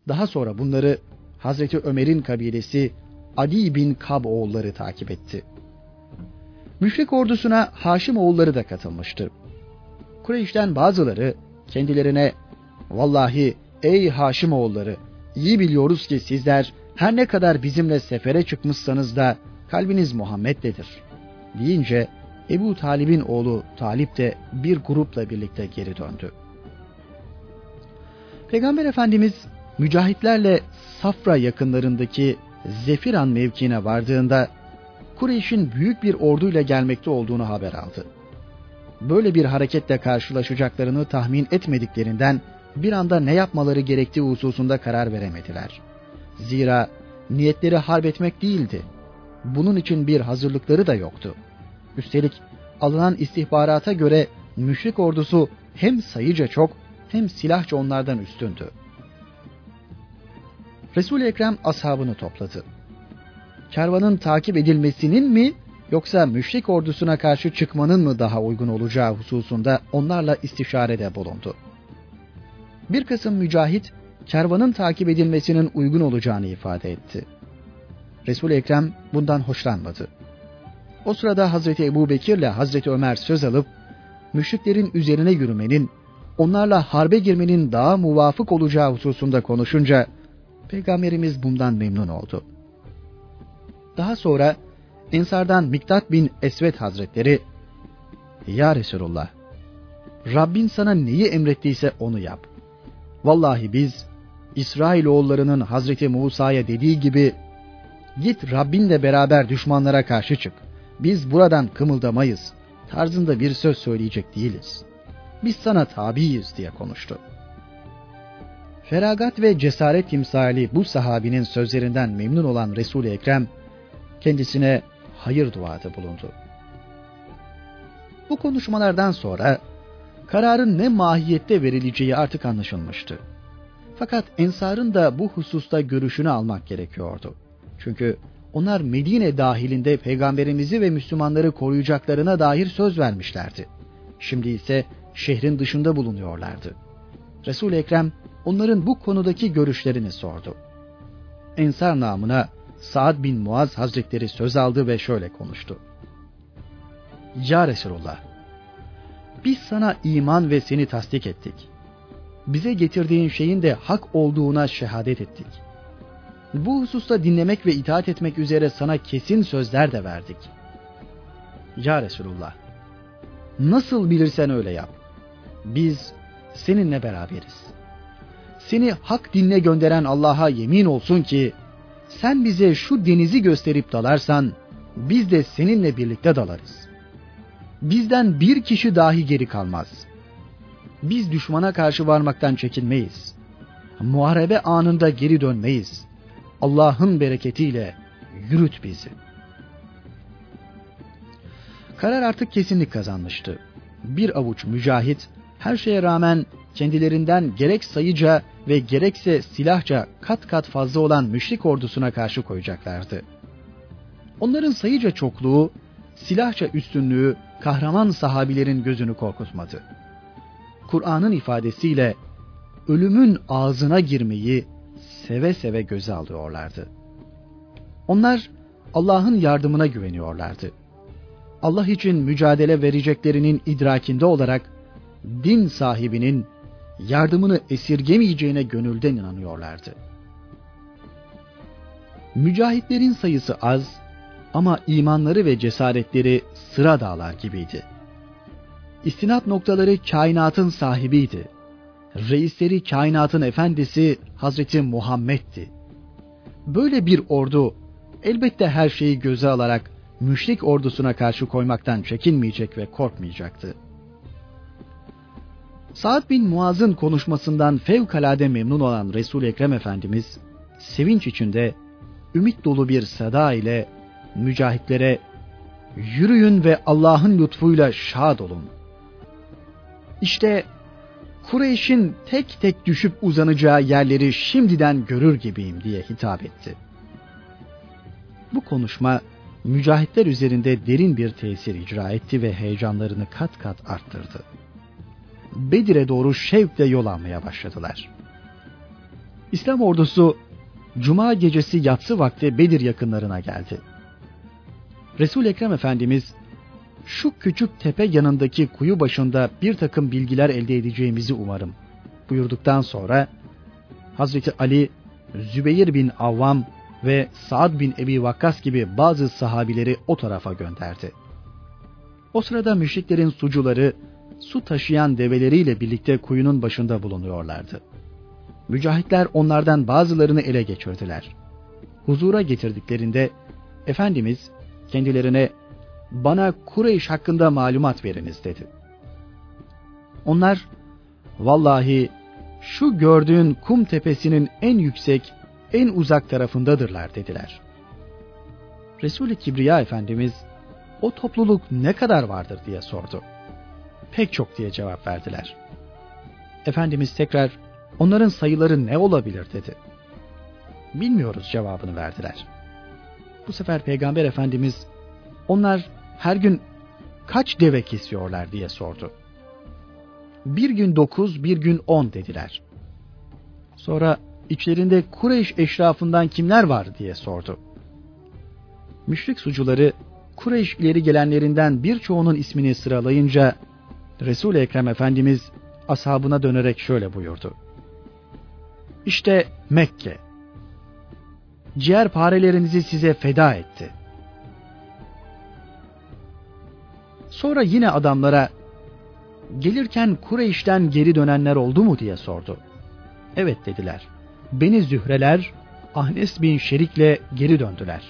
[SPEAKER 2] Daha sonra bunları Hazreti Ömer'in kabilesi Adi bin Kab oğulları takip etti. Müşrik ordusuna Haşim oğulları da katılmıştı. Kureyş'ten bazıları kendilerine vallahi ey Haşim oğulları iyi biliyoruz ki sizler her ne kadar bizimle sefere çıkmışsanız da kalbiniz Muhammed'dedir deyince Ebu Talib'in oğlu Talip de bir grupla birlikte geri döndü. Peygamber Efendimiz mücahitlerle Safra yakınlarındaki Zefiran mevkiine vardığında Kureyş'in büyük bir orduyla gelmekte olduğunu haber aldı. Böyle bir hareketle karşılaşacaklarını tahmin etmediklerinden bir anda ne yapmaları gerektiği hususunda karar veremediler. Zira niyetleri harp etmek değildi. Bunun için bir hazırlıkları da yoktu. Üstelik alınan istihbarata göre müşrik ordusu hem sayıca çok hem silahça onlardan üstündü. Resul-i Ekrem ashabını topladı. Kervanın takip edilmesinin mi yoksa müşrik ordusuna karşı çıkmanın mı daha uygun olacağı hususunda onlarla istişarede bulundu. Bir kısım mücahit kervanın takip edilmesinin uygun olacağını ifade etti. resul Ekrem bundan hoşlanmadı. O sırada Hazreti Ebu Bekir ile Hazreti Ömer söz alıp müşriklerin üzerine yürümenin, onlarla harbe girmenin daha muvafık olacağı hususunda konuşunca Peygamberimiz bundan memnun oldu. Daha sonra Ensardan Miktat bin Esvet Hazretleri Ya Resulullah Rabbin sana neyi emrettiyse onu yap. Vallahi biz İsrailoğullarının Hazreti Musa'ya dediği gibi git Rabbinle beraber düşmanlara karşı çık. Biz buradan kımıldamayız. Tarzında bir söz söyleyecek değiliz. Biz sana tabiiz diye konuştu. Feragat ve cesaret timsali bu sahabinin sözlerinden memnun olan Resul-i Ekrem kendisine hayır duada bulundu. Bu konuşmalardan sonra kararın ne mahiyette verileceği artık anlaşılmıştı. Fakat Ensar'ın da bu hususta görüşünü almak gerekiyordu. Çünkü onlar Medine dahilinde peygamberimizi ve Müslümanları koruyacaklarına dair söz vermişlerdi. Şimdi ise şehrin dışında bulunuyorlardı. Resul Ekrem onların bu konudaki görüşlerini sordu. Ensar namına Saad bin Muaz Hazretleri söz aldı ve şöyle konuştu. Ya Resulullah, biz sana iman ve seni tasdik ettik. Bize getirdiğin şeyin de hak olduğuna şehadet ettik. Bu hususta dinlemek ve itaat etmek üzere sana kesin sözler de verdik. Ya Resulullah, nasıl bilirsen öyle yap. Biz seninle beraberiz. Seni hak dinle gönderen Allah'a yemin olsun ki sen bize şu denizi gösterip dalarsan biz de seninle birlikte dalarız. Bizden bir kişi dahi geri kalmaz. Biz düşmana karşı varmaktan çekinmeyiz. Muharebe anında geri dönmeyiz. Allah'ın bereketiyle yürüt bizi. Karar artık kesinlik kazanmıştı. Bir avuç mücahit her şeye rağmen kendilerinden gerek sayıca ve gerekse silahça kat kat fazla olan müşrik ordusuna karşı koyacaklardı. Onların sayıca çokluğu, silahça üstünlüğü kahraman sahabilerin gözünü korkutmadı. Kur'an'ın ifadesiyle ölümün ağzına girmeyi seve seve göze alıyorlardı. Onlar Allah'ın yardımına güveniyorlardı. Allah için mücadele vereceklerinin idrakinde olarak din sahibinin yardımını esirgemeyeceğine gönülden inanıyorlardı. Mücahitlerin sayısı az ama imanları ve cesaretleri sıra dağlar gibiydi. İstinat noktaları kainatın sahibiydi. Reisleri kainatın efendisi Hazreti Muhammed'ti. Böyle bir ordu elbette her şeyi göze alarak müşrik ordusuna karşı koymaktan çekinmeyecek ve korkmayacaktı. Sa'd bin Muaz'ın konuşmasından fevkalade memnun olan Resul Ekrem Efendimiz sevinç içinde ümit dolu bir seda ile mücahitlere yürüyün ve Allah'ın lütfuyla şad olun. İşte Kureyş'in tek tek düşüp uzanacağı yerleri şimdiden görür gibiyim diye hitap etti. Bu konuşma mücahitler üzerinde derin bir tesir icra etti ve heyecanlarını kat kat arttırdı. Bedir'e doğru şevkle yol almaya başladılar. İslam ordusu Cuma gecesi yatsı vakti Bedir yakınlarına geldi. Resul Ekrem Efendimiz şu küçük tepe yanındaki kuyu başında bir takım bilgiler elde edeceğimizi umarım buyurduktan sonra Hazreti Ali, Zübeyir bin Avvam ve Saad bin Ebi Vakkas gibi bazı sahabileri o tarafa gönderdi. O sırada müşriklerin sucuları su taşıyan develeriyle birlikte kuyunun başında bulunuyorlardı. Mücahitler onlardan bazılarını ele geçirdiler. Huzura getirdiklerinde Efendimiz kendilerine bana Kureyş hakkında malumat veriniz dedi. Onlar vallahi şu gördüğün kum tepesinin en yüksek, en uzak tarafındadırlar dediler. Resul-i Kibriya Efendimiz o topluluk ne kadar vardır diye sordu. Pek çok diye cevap verdiler. Efendimiz tekrar onların sayıları ne olabilir dedi. Bilmiyoruz cevabını verdiler. Bu sefer Peygamber Efendimiz onlar her gün kaç deve kesiyorlar diye sordu. Bir gün dokuz, bir gün on dediler. Sonra içlerinde Kureyş eşrafından kimler var diye sordu. Müşrik sucuları Kureyş ileri gelenlerinden birçoğunun ismini sıralayınca Resul-i Ekrem Efendimiz ashabına dönerek şöyle buyurdu. İşte Mekke. Ciğer parelerinizi size feda etti. Sonra yine adamlara gelirken Kureyş'ten geri dönenler oldu mu diye sordu. Evet dediler. Beni Zühreler Ahnes bin Şerik'le geri döndüler.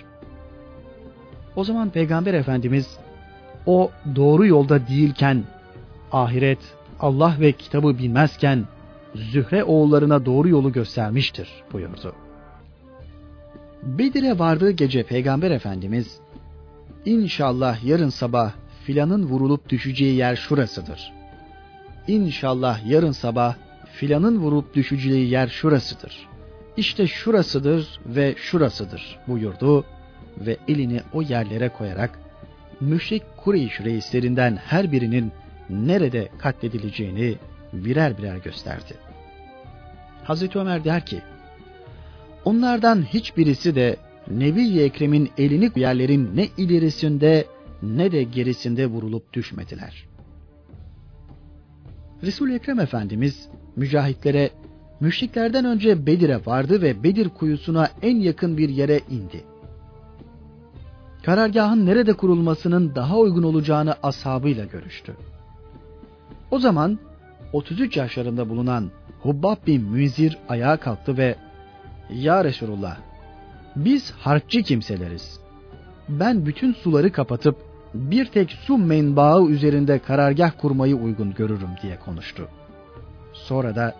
[SPEAKER 2] O zaman Peygamber Efendimiz o doğru yolda değilken ahiret, Allah ve kitabı bilmezken Zühre oğullarına doğru yolu göstermiştir buyurdu. Bedir'e vardığı gece Peygamber Efendimiz İnşallah yarın sabah filanın vurulup düşeceği yer şurasıdır. İnşallah yarın sabah filanın vurup düşeceği yer şurasıdır. İşte şurasıdır ve şurasıdır buyurdu ve elini o yerlere koyarak müşrik Kureyş reislerinden her birinin nerede katledileceğini birer birer gösterdi. Hazreti Ömer der ki, onlardan hiçbirisi de Nebi Ekrem'in elini yerlerin ne ilerisinde ne de gerisinde vurulup düşmediler. resul Ekrem Efendimiz mücahitlere müşriklerden önce Bedir'e vardı ve Bedir kuyusuna en yakın bir yere indi. Karargahın nerede kurulmasının daha uygun olacağını ashabıyla görüştü. O zaman 33 yaşlarında bulunan Hubbab bin Müzir ayağa kalktı ve Ya Resulullah biz harpçı kimseleriz. Ben bütün suları kapatıp bir tek su menbaı üzerinde karargah kurmayı uygun görürüm diye konuştu. Sonra da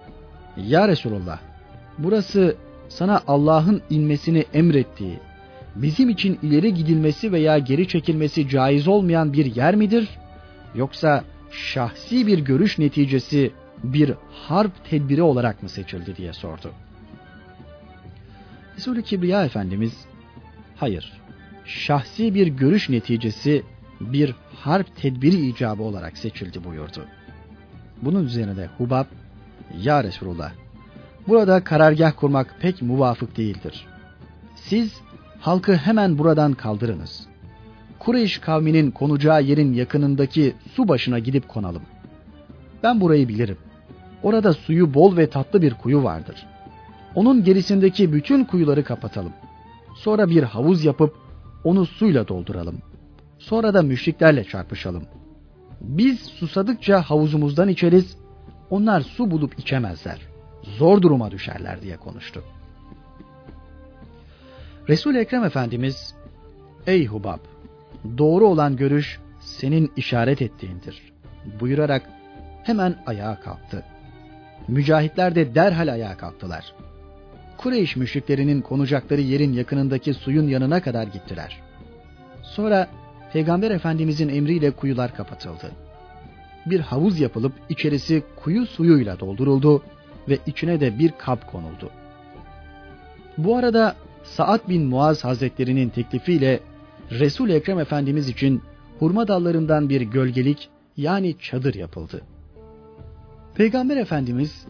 [SPEAKER 2] Ya Resulullah burası sana Allah'ın inmesini emrettiği, bizim için ileri gidilmesi veya geri çekilmesi caiz olmayan bir yer midir? Yoksa şahsi bir görüş neticesi bir harp tedbiri olarak mı seçildi diye sordu. Resulü Kibriya Efendimiz, hayır, şahsi bir görüş neticesi bir harp tedbiri icabı olarak seçildi buyurdu. Bunun üzerine de Hubab, Ya Resulullah, burada karargah kurmak pek muvafık değildir. Siz halkı hemen buradan kaldırınız. Kureyş kavminin konacağı yerin yakınındaki su başına gidip konalım. Ben burayı bilirim. Orada suyu bol ve tatlı bir kuyu vardır. Onun gerisindeki bütün kuyuları kapatalım. Sonra bir havuz yapıp onu suyla dolduralım. Sonra da müşriklerle çarpışalım. Biz susadıkça havuzumuzdan içeriz, onlar su bulup içemezler. Zor duruma düşerler diye konuştu. Resul Ekrem Efendimiz, ey Hubab, doğru olan görüş senin işaret ettiğindir. Buyurarak hemen ayağa kalktı. Mücahitler de derhal ayağa kalktılar. Kureyş müşriklerinin konacakları yerin yakınındaki suyun yanına kadar gittiler. Sonra Peygamber Efendimizin emriyle kuyular kapatıldı. Bir havuz yapılıp içerisi kuyu suyuyla dolduruldu ve içine de bir kap konuldu. Bu arada Saad bin Muaz Hazretlerinin teklifiyle Resul Ekrem Efendimiz için hurma dallarından bir gölgelik yani çadır yapıldı. Peygamber Efendimiz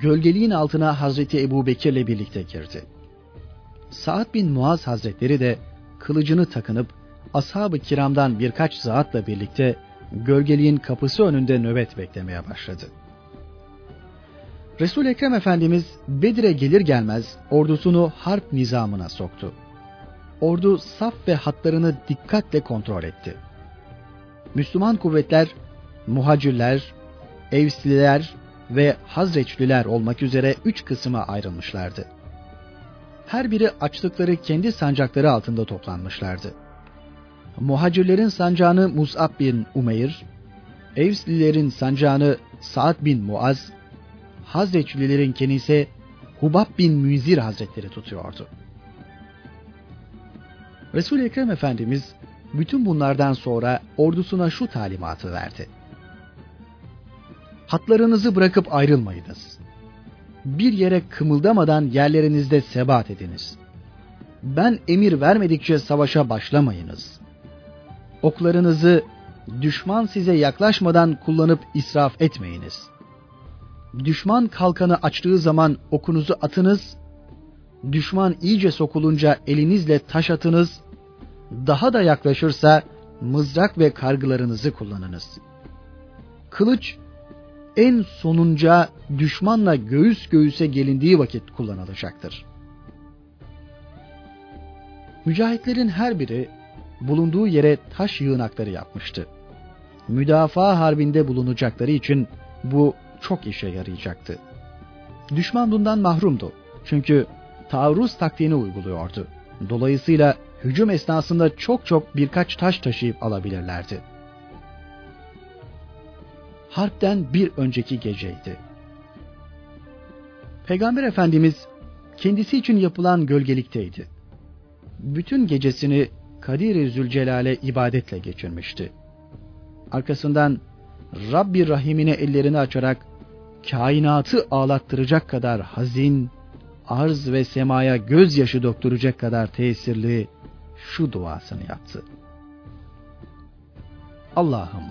[SPEAKER 2] gölgeliğin altına Hazreti Ebu Bekir'le birlikte girdi. Saad bin Muaz Hazretleri de kılıcını takınıp ashab-ı kiramdan birkaç zatla birlikte gölgeliğin kapısı önünde nöbet beklemeye başladı. Resul Ekrem Efendimiz Bedir'e gelir gelmez ordusunu harp nizamına soktu. Ordu saf ve hatlarını dikkatle kontrol etti. Müslüman kuvvetler muhacirler, Evsliler ve Hazreçliler olmak üzere üç kısma ayrılmışlardı. Her biri açtıkları kendi sancakları altında toplanmışlardı. Muhacirlerin sancağını Mus'ab bin Umeyr, Evslilerin sancağını Sa'd bin Muaz, Hazreçlilerin ise Hubab bin Müzir Hazretleri tutuyordu. Resul Ekrem Efendimiz bütün bunlardan sonra ordusuna şu talimatı verdi. Hatlarınızı bırakıp ayrılmayınız. Bir yere kımıldamadan yerlerinizde sebat ediniz. Ben emir vermedikçe savaşa başlamayınız. Oklarınızı düşman size yaklaşmadan kullanıp israf etmeyiniz. Düşman kalkanı açtığı zaman okunuzu atınız, düşman iyice sokulunca elinizle taş atınız, daha da yaklaşırsa mızrak ve kargılarınızı kullanınız. Kılıç en sonunca düşmanla göğüs göğüse gelindiği vakit kullanılacaktır. Mücahitlerin her biri bulunduğu yere taş yığınakları yapmıştı. Müdafaa harbinde bulunacakları için bu çok işe yarayacaktı. Düşman bundan mahrumdu. Çünkü taarruz taktiğini uyguluyordu. Dolayısıyla hücum esnasında çok çok birkaç taş taşıyıp alabilirlerdi harpten bir önceki geceydi. Peygamber Efendimiz kendisi için yapılan gölgelikteydi. Bütün gecesini Kadir-i Zülcelal'e ibadetle geçirmişti. Arkasından Rabbi Rahim'ine ellerini açarak kainatı ağlattıracak kadar hazin, arz ve semaya gözyaşı dokturacak kadar tesirli şu duasını yaptı. Allah'ım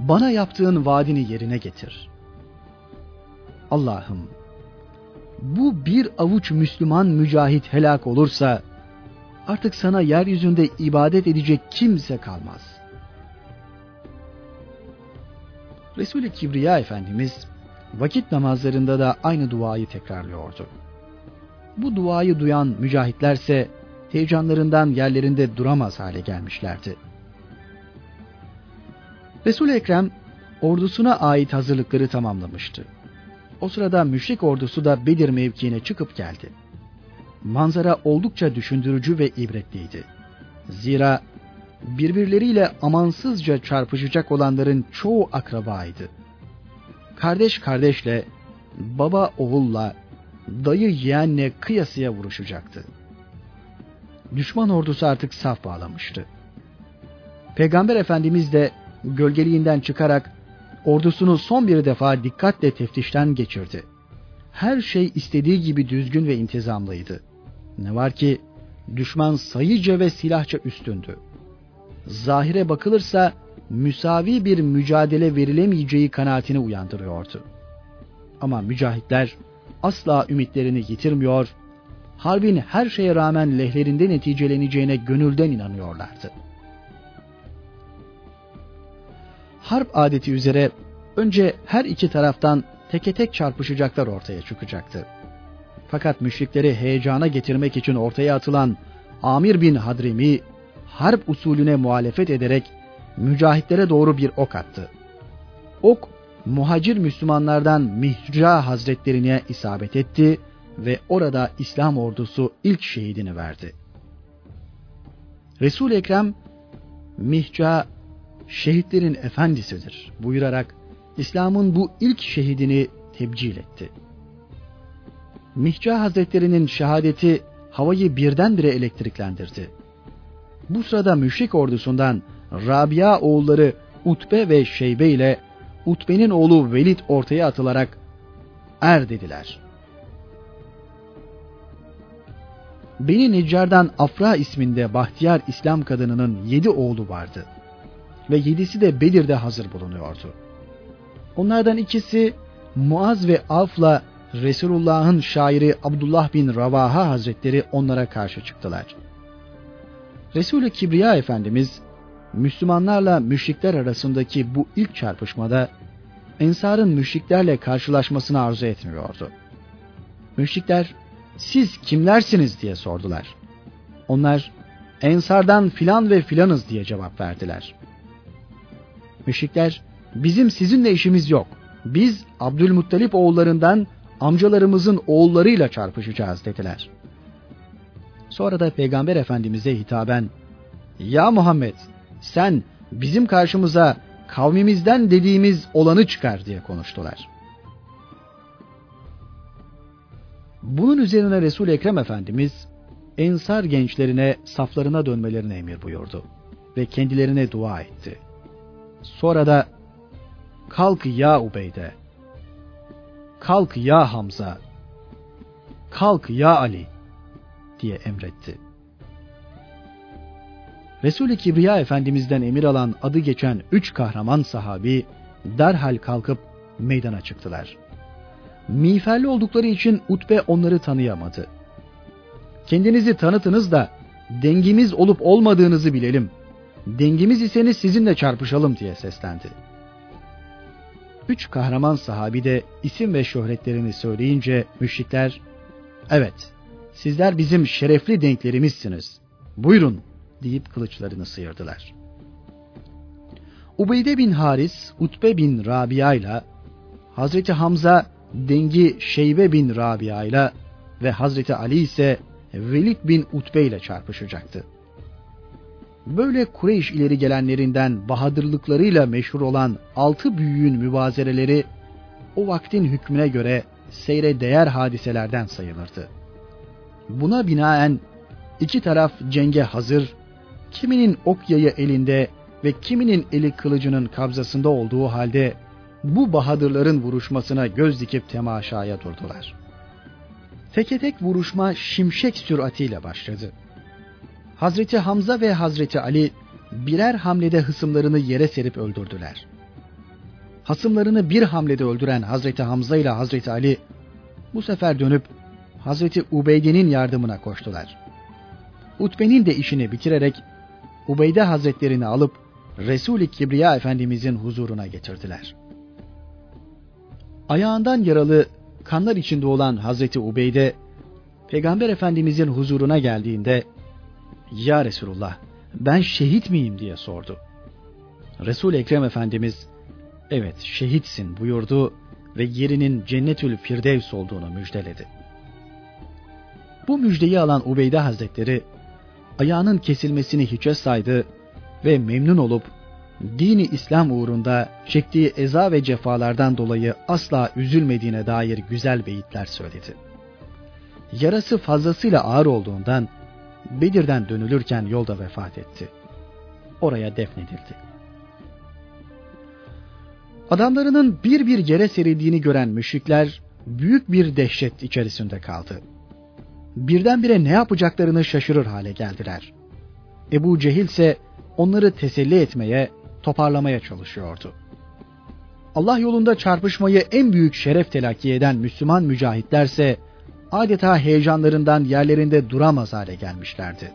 [SPEAKER 2] bana yaptığın vaadini yerine getir. Allah'ım,
[SPEAKER 1] bu bir avuç Müslüman mücahit helak olursa artık sana yeryüzünde ibadet edecek kimse kalmaz. Resul-i Kibriya Efendimiz vakit namazlarında da aynı duayı tekrarlıyordu. Bu duayı duyan mücahitlerse heyecanlarından yerlerinde duramaz hale gelmişlerdi. Resul-i Ekrem ordusuna ait hazırlıkları tamamlamıştı. O sırada müşrik ordusu da Bedir mevkiine çıkıp geldi. Manzara oldukça düşündürücü ve ibretliydi. Zira birbirleriyle amansızca çarpışacak olanların çoğu akrabaydı. Kardeş kardeşle, baba oğulla, dayı yeğenle kıyasıya vuruşacaktı. Düşman ordusu artık saf bağlamıştı. Peygamber Efendimiz de gölgeliğinden çıkarak ordusunu son bir defa dikkatle teftişten geçirdi. Her şey istediği gibi düzgün ve intizamlıydı. Ne var ki düşman sayıca ve silahça üstündü. Zahire bakılırsa müsavi bir mücadele verilemeyeceği kanaatini uyandırıyordu. Ama mücahitler asla ümitlerini yitirmiyor, harbin her şeye rağmen lehlerinde neticeleneceğine gönülden inanıyorlardı. Harp adeti üzere önce her iki taraftan teke tek çarpışacaklar ortaya çıkacaktı. Fakat müşrikleri heyecana getirmek için ortaya atılan Amir bin Hadrimi harp usulüne muhalefet ederek mücahitlere doğru bir ok attı. Ok muhacir Müslümanlardan Mihra Hazretlerine isabet etti ve orada İslam ordusu ilk şehidini verdi. Resul Ekrem Mihca şehitlerin efendisidir buyurarak İslam'ın bu ilk şehidini tebcil etti. Mihca Hazretlerinin şehadeti havayı birdenbire elektriklendirdi. Bu sırada müşrik ordusundan Rabia oğulları Utbe ve Şeybe ile Utbe'nin oğlu Velid ortaya atılarak er dediler. Beni Neccar'dan Afra isminde Bahtiyar İslam kadınının yedi oğlu vardı. Ve yedisi de Bedir'de hazır bulunuyordu. Onlardan ikisi Muaz ve Avf'la Resulullah'ın şairi Abdullah bin Ravaha Hazretleri onlara karşı çıktılar. Resulü Kibriya Efendimiz Müslümanlarla müşrikler arasındaki bu ilk çarpışmada Ensar'ın müşriklerle karşılaşmasını arzu etmiyordu. Müşrikler siz kimlersiniz diye sordular. Onlar Ensardan filan ve filanız diye cevap verdiler. Müşrikler bizim sizinle işimiz yok. Biz Abdülmuttalip oğullarından amcalarımızın oğullarıyla çarpışacağız dediler. Sonra da Peygamber Efendimiz'e hitaben Ya Muhammed sen bizim karşımıza kavmimizden dediğimiz olanı çıkar diye konuştular. Bunun üzerine Resul Ekrem Efendimiz Ensar gençlerine saflarına dönmelerine emir buyurdu ve kendilerine dua etti. Sonra da kalk ya Ubeyde, kalk ya Hamza, kalk ya Ali diye emretti. Resul-i Kibriya Efendimiz'den emir alan adı geçen üç kahraman sahabi derhal kalkıp meydana çıktılar. Miğferli oldukları için Utbe onları tanıyamadı. Kendinizi tanıtınız da dengimiz olup olmadığınızı bilelim. Dengimiz iseniz sizinle çarpışalım diye seslendi. Üç kahraman sahabi de isim ve şöhretlerini söyleyince müşrikler, evet sizler bizim şerefli denklerimizsiniz. Buyurun deyip kılıçlarını sıyırdılar. Ubeyde bin Haris, Utbe bin Rabia ile Hazreti Hamza dengi Şeybe bin Rabia ile ve Hazreti Ali ise Velid bin Utbe ile çarpışacaktı. Böyle Kureyş ileri gelenlerinden bahadırlıklarıyla meşhur olan altı büyüğün mübazereleri o vaktin hükmüne göre seyre değer hadiselerden sayılırdı. Buna binaen iki taraf cenge hazır, kiminin ok yayı elinde ve kiminin eli kılıcının kabzasında olduğu halde bu bahadırların vuruşmasına göz dikip temaşaya durdular. Teke tek vuruşma şimşek süratiyle başladı. Hazreti Hamza ve Hazreti Ali birer hamlede hısımlarını yere serip öldürdüler. Hasımlarını bir hamlede öldüren Hazreti Hamza ile Hazreti Ali bu sefer dönüp Hazreti Ubeyde'nin yardımına koştular. Utbe'nin de işini bitirerek Ubeyde Hazretlerini alıp Resul-i Kibriya Efendimizin huzuruna getirdiler. Ayağından yaralı, kanlar içinde olan Hazreti Ubeyde, Peygamber Efendimizin huzuruna geldiğinde, ''Ya Resulullah, ben şehit miyim?'' diye sordu. resul Ekrem Efendimiz, ''Evet, şehitsin.'' buyurdu ve yerinin Cennetül Firdevs olduğunu müjdeledi. Bu müjdeyi alan Ubeyde Hazretleri, ayağının kesilmesini hiçe saydı ve memnun olup dini İslam uğrunda çektiği eza ve cefalardan dolayı asla üzülmediğine dair güzel beyitler söyledi. Yarası fazlasıyla ağır olduğundan Bedir'den dönülürken yolda vefat etti. Oraya defnedildi. Adamlarının bir bir yere serildiğini gören müşrikler büyük bir dehşet içerisinde kaldı. Birdenbire ne yapacaklarını şaşırır hale geldiler. Ebu Cehil ise onları teselli etmeye, toparlamaya çalışıyordu. Allah yolunda çarpışmayı en büyük şeref telakki eden Müslüman mücahitlerse adeta heyecanlarından yerlerinde duramaz hale gelmişlerdi.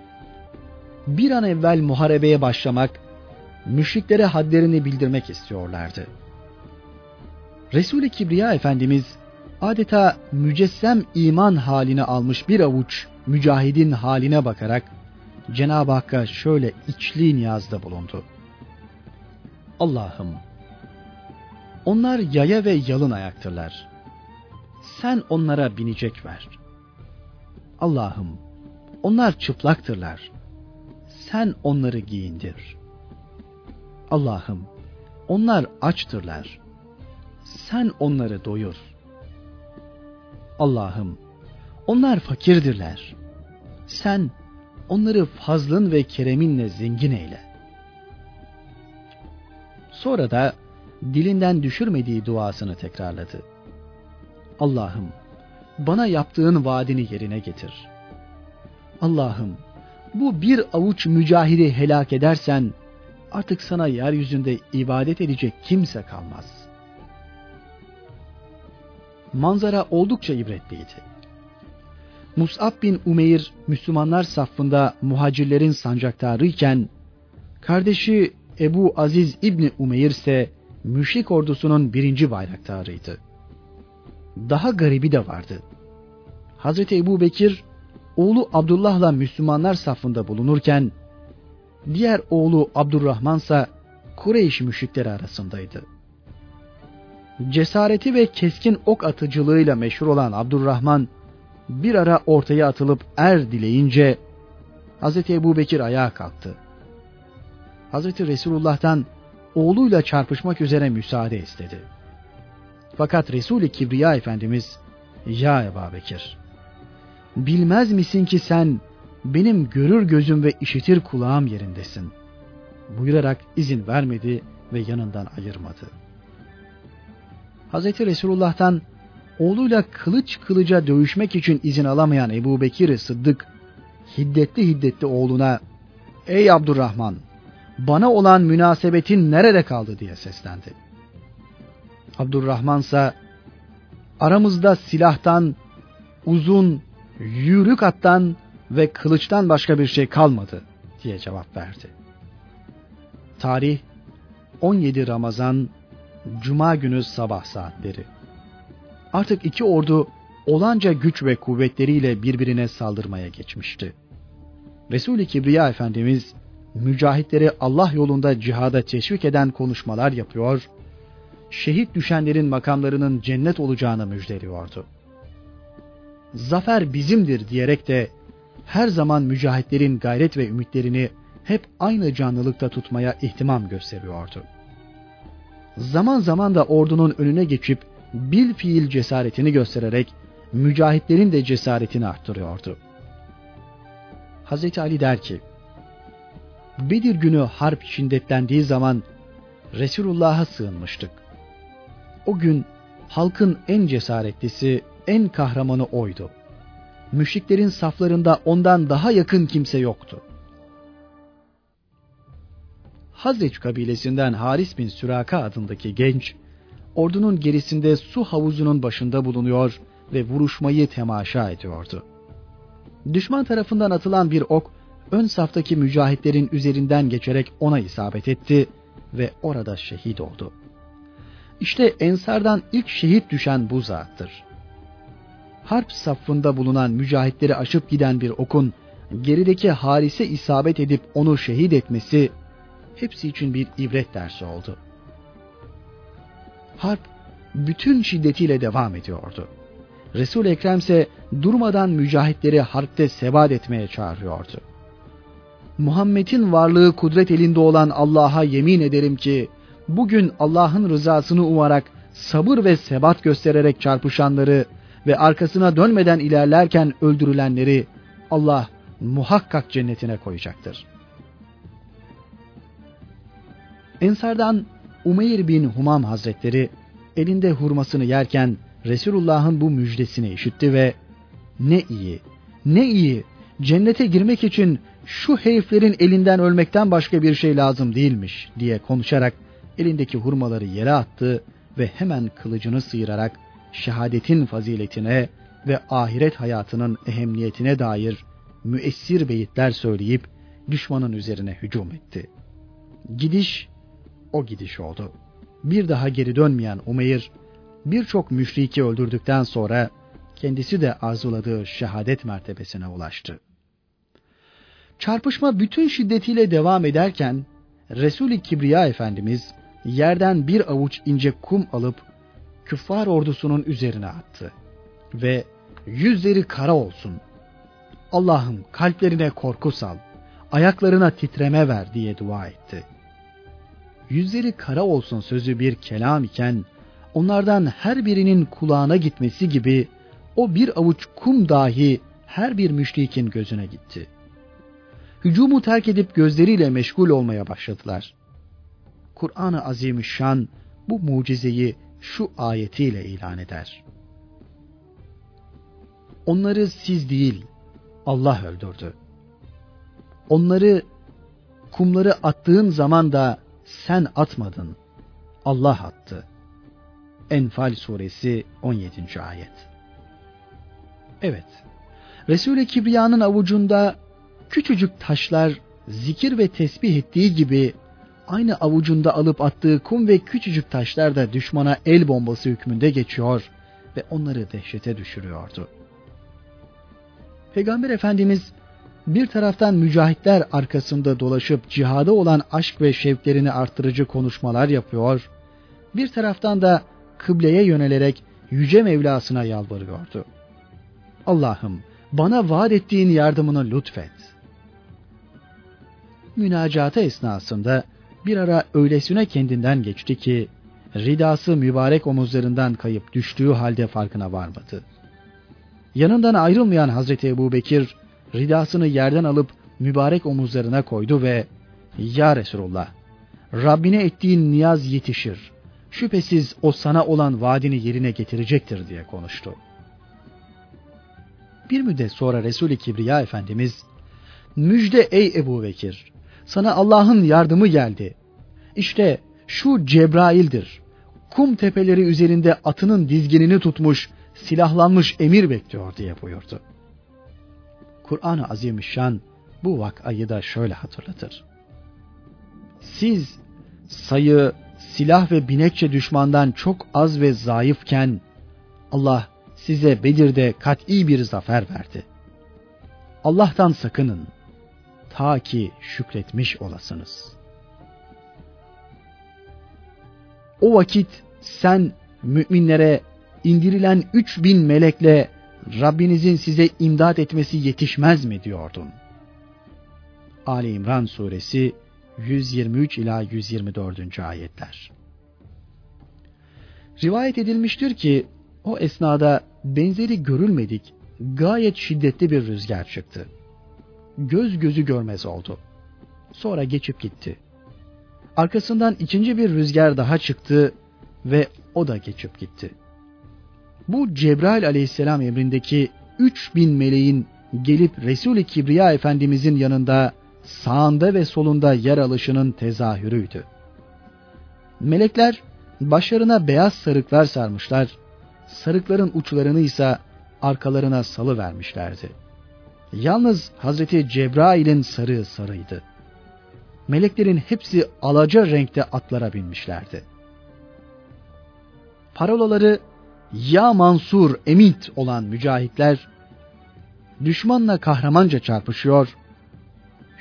[SPEAKER 1] Bir an evvel muharebeye başlamak, müşriklere hadlerini bildirmek istiyorlardı. Resul-i Kibriya Efendimiz adeta mücessem iman haline almış bir avuç mücahidin haline bakarak Cenab-ı Hakk'a şöyle içli niyazda bulundu. Allah'ım onlar yaya ve yalın ayaktırlar. Sen onlara binecek ver. Allah'ım onlar çıplaktırlar. Sen onları giyindir. Allah'ım onlar açtırlar. Sen onları doyur. Allah'ım onlar fakirdirler. Sen onları fazlın ve kereminle zengin eyle. Sonra da dilinden düşürmediği duasını tekrarladı. Allah'ım bana yaptığın vaadini yerine getir. Allah'ım bu bir avuç mücahidi helak edersen artık sana yeryüzünde ibadet edecek kimse kalmaz. Manzara oldukça ibretliydi. Mus'ab bin Umeyr Müslümanlar safında muhacirlerin sancaktarı iken kardeşi Ebu Aziz İbni Umeyr ise müşrik ordusunun birinci bayraktarıydı. Daha garibi de vardı. Hazreti Ebu Bekir oğlu Abdullah'la Müslümanlar safında bulunurken diğer oğlu Abdurrahman ise Kureyş müşrikleri arasındaydı. Cesareti ve keskin ok atıcılığıyla meşhur olan Abdurrahman bir ara ortaya atılıp er dileyince Hz. Ebu Bekir ayağa kalktı. Hz. Resulullah'tan oğluyla çarpışmak üzere müsaade istedi. Fakat Resul-i Kibriya Efendimiz, Ya Ebu Bekir, bilmez misin ki sen benim görür gözüm ve işitir kulağım yerindesin. Buyurarak izin vermedi ve yanından ayırmadı. Hz. Resulullah'tan oğluyla kılıç kılıca dövüşmek için izin alamayan Ebu Bekir Sıddık hiddetli hiddetli oğluna ''Ey Abdurrahman bana olan münasebetin nerede kaldı?'' diye seslendi. Abdurrahman ise aramızda silahtan, uzun, yürük attan ve kılıçtan başka bir şey kalmadı diye cevap verdi. Tarih 17 Ramazan Cuma günü sabah saatleri. Artık iki ordu olanca güç ve kuvvetleriyle birbirine saldırmaya geçmişti. Resul-i Kibriya Efendimiz mücahitleri Allah yolunda cihada teşvik eden konuşmalar yapıyor, şehit düşenlerin makamlarının cennet olacağını müjdeliyordu. Zafer bizimdir diyerek de her zaman mücahitlerin gayret ve ümitlerini hep aynı canlılıkta tutmaya ihtimam gösteriyordu. Zaman zaman da ordunun önüne geçip bil fiil cesaretini göstererek mücahitlerin de cesaretini arttırıyordu. Hazreti Ali der ki, Bedir günü harp şiddetlendiği zaman Resulullah'a sığınmıştık. O gün halkın en cesaretlisi, en kahramanı oydu. Müşriklerin saflarında ondan daha yakın kimse yoktu. Hazreç kabilesinden Haris bin Süraka adındaki genç, ordunun gerisinde su havuzunun başında bulunuyor ve vuruşmayı temaşa ediyordu. Düşman tarafından atılan bir ok ön saftaki mücahitlerin üzerinden geçerek ona isabet etti ve orada şehit oldu. İşte Ensardan ilk şehit düşen bu zattır. Harp safında bulunan mücahitleri aşıp giden bir okun gerideki Haris'e isabet edip onu şehit etmesi hepsi için bir ibret dersi oldu. Harp bütün şiddetiyle devam ediyordu. Resul Ekrem ise durmadan mücahitleri harpte sebat etmeye çağırıyordu. Muhammed'in varlığı kudret elinde olan Allah'a yemin ederim ki bugün Allah'ın rızasını umarak sabır ve sebat göstererek çarpışanları ve arkasına dönmeden ilerlerken öldürülenleri Allah muhakkak cennetine koyacaktır. Ensardan Umeyr bin Humam Hazretleri elinde hurmasını yerken Resulullah'ın bu müjdesini işitti ve ne iyi, ne iyi cennete girmek için şu heriflerin elinden ölmekten başka bir şey lazım değilmiş diye konuşarak elindeki hurmaları yere attı ve hemen kılıcını sıyırarak şehadetin faziletine ve ahiret hayatının ehemmiyetine dair müessir beyitler söyleyip düşmanın üzerine hücum etti. Gidiş o gidiş oldu. Bir daha geri dönmeyen Umeyr birçok müşriki öldürdükten sonra kendisi de arzuladığı şehadet mertebesine ulaştı. Çarpışma bütün şiddetiyle devam ederken Resul-i Kibriya Efendimiz yerden bir avuç ince kum alıp küffar ordusunun üzerine attı ve yüzleri kara olsun. Allah'ım kalplerine korku sal, ayaklarına titreme ver diye dua etti. Yüzleri kara olsun sözü bir kelam iken onlardan her birinin kulağına gitmesi gibi o bir avuç kum dahi her bir müşrikin gözüne gitti. Hücumu terk edip gözleriyle meşgul olmaya başladılar. Kur'an-ı Azimüşşan bu mucizeyi şu ayetiyle ilan eder. Onları siz değil, Allah öldürdü. Onları kumları attığın zaman da sen atmadın. Allah attı. Enfal suresi 17. ayet. Evet. Resul-i Kibriya'nın avucunda küçücük taşlar zikir ve tesbih ettiği gibi aynı avucunda alıp attığı kum ve küçücük taşlar da düşmana el bombası hükmünde geçiyor ve onları dehşete düşürüyordu. Peygamber Efendimiz bir taraftan mücahitler arkasında dolaşıp cihada olan aşk ve şevklerini arttırıcı konuşmalar yapıyor, bir taraftan da kıbleye yönelerek yüce Mevlasına yalvarıyordu. Allah'ım bana vaat ettiğin yardımını lütfet. Münacatı esnasında bir ara öylesine kendinden geçti ki ridası mübarek omuzlarından kayıp düştüğü halde farkına varmadı. Yanından ayrılmayan Hazreti Ebu Bekir ridasını yerden alıp mübarek omuzlarına koydu ve ''Ya Resulullah, Rabbine ettiğin niyaz yetişir. Şüphesiz o sana olan vaadini yerine getirecektir.'' diye konuştu. Bir müddet sonra Resul-i Kibriya Efendimiz ''Müjde ey Ebu Bekir, sana Allah'ın yardımı geldi. İşte şu Cebrail'dir. Kum tepeleri üzerinde atının dizginini tutmuş, silahlanmış emir bekliyor.'' diye buyurdu. Kur'an-ı Azimüşşan bu vakayı da şöyle hatırlatır. Siz sayı, silah ve binekçe düşmandan çok az ve zayıfken Allah size Bedir'de kat'i bir zafer verdi. Allah'tan sakının ta ki şükretmiş olasınız. O vakit sen müminlere indirilen üç bin melekle Rabbinizin size imdat etmesi yetişmez mi diyordun? Ali İmran suresi 123 ila 124. ayetler. Rivayet edilmiştir ki o esnada benzeri görülmedik gayet şiddetli bir rüzgar çıktı. Göz gözü görmez oldu. Sonra geçip gitti. Arkasından ikinci bir rüzgar daha çıktı ve o da geçip gitti. Bu Cebrail aleyhisselam emrindeki 3000 meleğin gelip Resul-i Kibriya Efendimizin yanında sağında ve solunda yer alışının tezahürüydü. Melekler başlarına beyaz sarıklar sarmışlar, sarıkların uçlarını ise arkalarına salı vermişlerdi. Yalnız Hazreti Cebrail'in sarığı sarıydı. Meleklerin hepsi alaca renkte atlara binmişlerdi. Parolaları Ya Mansur Emit olan mücahitler düşmanla kahramanca çarpışıyor,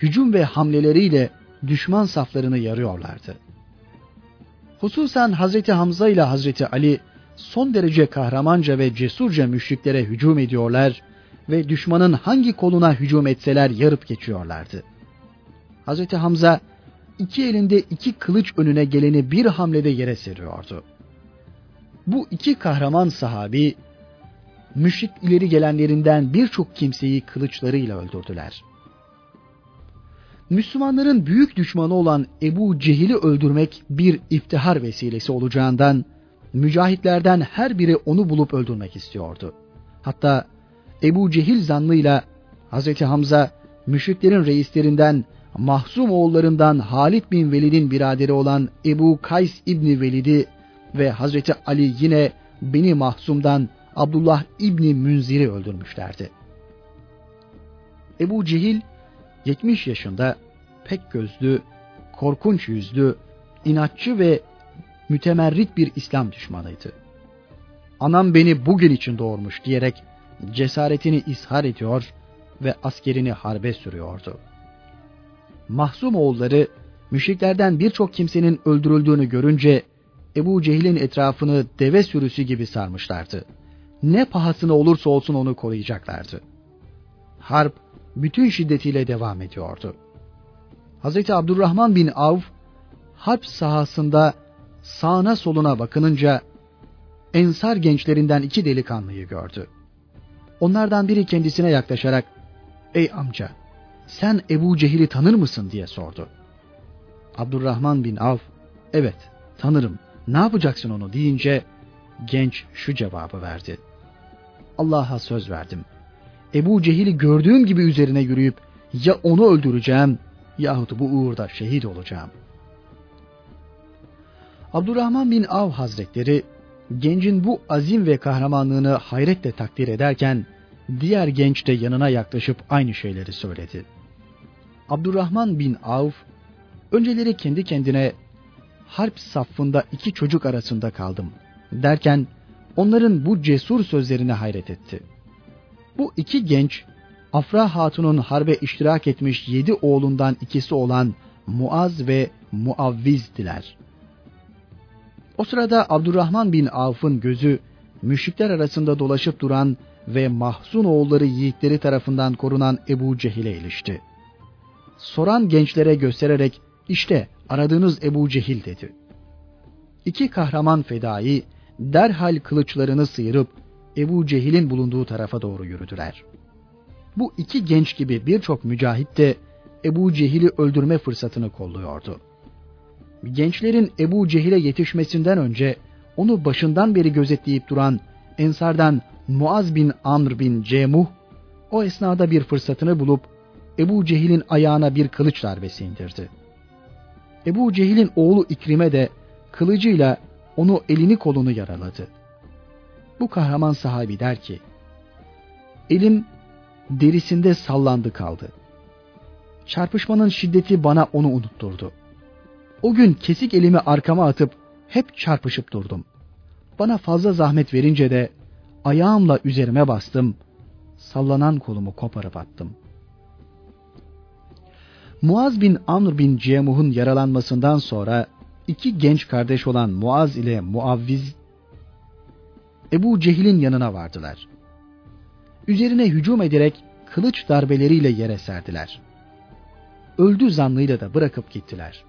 [SPEAKER 1] hücum ve hamleleriyle düşman saflarını yarıyorlardı. Hususan Hazreti Hamza ile Hazreti Ali son derece kahramanca ve cesurca müşriklere hücum ediyorlar ve düşmanın hangi koluna hücum etseler yarıp geçiyorlardı. Hazreti Hamza iki elinde iki kılıç önüne geleni bir hamlede yere seriyordu. Bu iki kahraman sahabi müşrik ileri gelenlerinden birçok kimseyi kılıçlarıyla öldürdüler. Müslümanların büyük düşmanı olan Ebu Cehil'i öldürmek bir iftihar vesilesi olacağından mücahitlerden her biri onu bulup öldürmek istiyordu. Hatta Ebu Cehil zannıyla Hz. Hamza müşriklerin reislerinden Mahzum oğullarından Halid bin Velid'in biraderi olan Ebu Kays İbni Velid'i ve Hazreti Ali yine Beni Mahzum'dan Abdullah İbni Münzir'i öldürmüşlerdi. Ebu Cehil 70 yaşında pek gözlü, korkunç yüzlü, inatçı ve mütemerrit bir İslam düşmanıydı. Anam beni bugün için doğurmuş diyerek cesaretini ishar ediyor ve askerini harbe sürüyordu. Mahzum oğulları müşriklerden birçok kimsenin öldürüldüğünü görünce Ebu Cehil'in etrafını deve sürüsü gibi sarmışlardı. Ne pahasına olursa olsun onu koruyacaklardı. Harp bütün şiddetiyle devam ediyordu. Hz. Abdurrahman bin Avf harp sahasında sağına soluna bakınınca ensar gençlerinden iki delikanlıyı gördü. Onlardan biri kendisine yaklaşarak ''Ey amca sen Ebu Cehil'i tanır mısın?'' diye sordu. Abdurrahman bin Avf ''Evet tanırım ne yapacaksın onu?'' deyince genç şu cevabı verdi. Allah'a söz verdim. Ebu Cehil'i gördüğüm gibi üzerine yürüyüp ya onu öldüreceğim yahut bu uğurda şehit olacağım. Abdurrahman bin Av Hazretleri gencin bu azim ve kahramanlığını hayretle takdir ederken diğer genç de yanına yaklaşıp aynı şeyleri söyledi. Abdurrahman bin Avf önceleri kendi kendine harp safında iki çocuk arasında kaldım derken onların bu cesur sözlerine hayret etti. Bu iki genç Afra Hatun'un harbe iştirak etmiş yedi oğlundan ikisi olan Muaz ve Muavviz'diler. O sırada Abdurrahman bin Avf'ın gözü müşrikler arasında dolaşıp duran ve mahzun oğulları yiğitleri tarafından korunan Ebu Cehil'e ilişti. Soran gençlere göstererek işte aradığınız Ebu Cehil dedi. İki kahraman fedai derhal kılıçlarını sıyırıp Ebu Cehil'in bulunduğu tarafa doğru yürüdüler. Bu iki genç gibi birçok mücahit de Ebu Cehil'i öldürme fırsatını kolluyordu. Gençlerin Ebu Cehil'e yetişmesinden önce onu başından beri gözetleyip duran Ensardan Muaz bin Amr bin Cemuh o esnada bir fırsatını bulup Ebu Cehil'in ayağına bir kılıç darbesi indirdi. Ebu Cehil'in oğlu İkrime de kılıcıyla onu elini kolunu yaraladı. Bu kahraman sahabi der ki, Elim derisinde sallandı kaldı. Çarpışmanın şiddeti bana onu unutturdu. O gün kesik elimi arkama atıp hep çarpışıp durdum. Bana fazla zahmet verince de ayağımla üzerime bastım. Sallanan kolumu koparıp attım. Muaz bin Amr bin Cemuh'un yaralanmasından sonra iki genç kardeş olan Muaz ile Muavviz Ebu Cehil'in yanına vardılar. Üzerine hücum ederek kılıç darbeleriyle yere serdiler. Öldü zannıyla da bırakıp gittiler.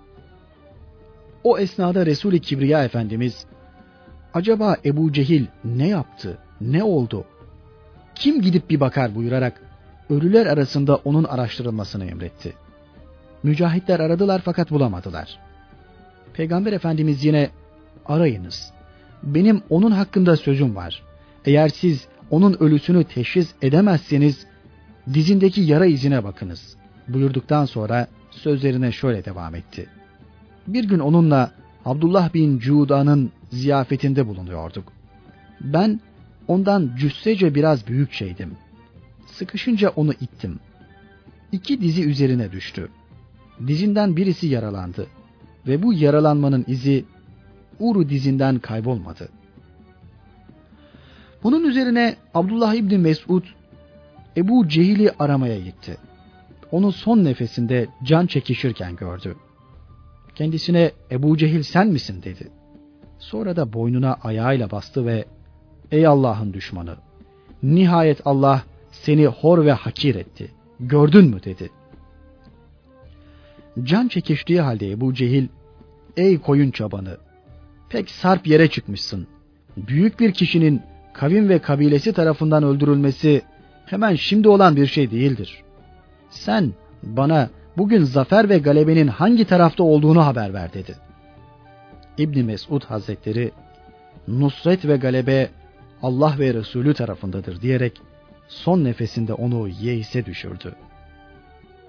[SPEAKER 1] O esnada Resul-i Kibriya Efendimiz acaba Ebu Cehil ne yaptı, ne oldu? Kim gidip bir bakar buyurarak ölüler arasında onun araştırılmasını emretti. Mücahitler aradılar fakat bulamadılar. Peygamber Efendimiz yine arayınız. Benim onun hakkında sözüm var. Eğer siz onun ölüsünü teşhis edemezseniz dizindeki yara izine bakınız. Buyurduktan sonra sözlerine şöyle devam etti. Bir gün onunla Abdullah bin Cuda'nın ziyafetinde bulunuyorduk. Ben Ondan cüssece biraz büyük şeydim. Sıkışınca onu ittim. İki dizi üzerine düştü. Dizinden birisi yaralandı ve bu yaralanmanın izi Uru dizinden kaybolmadı. Bunun üzerine Abdullah İbni Mesud Ebu Cehil'i aramaya gitti. Onu son nefesinde can çekişirken gördü. Kendisine Ebu Cehil sen misin dedi. Sonra da boynuna ayağıyla bastı ve ey Allah'ın düşmanı nihayet Allah seni hor ve hakir etti. Gördün mü dedi. Can çekiştiği halde Ebu Cehil ey koyun çabanı pek sarp yere çıkmışsın. Büyük bir kişinin kavim ve kabilesi tarafından öldürülmesi hemen şimdi olan bir şey değildir. Sen bana bugün zafer ve galebenin hangi tarafta olduğunu haber ver dedi. İbni Mesud Hazretleri nusret ve galebe Allah ve Resulü tarafındadır diyerek son nefesinde onu yeise düşürdü.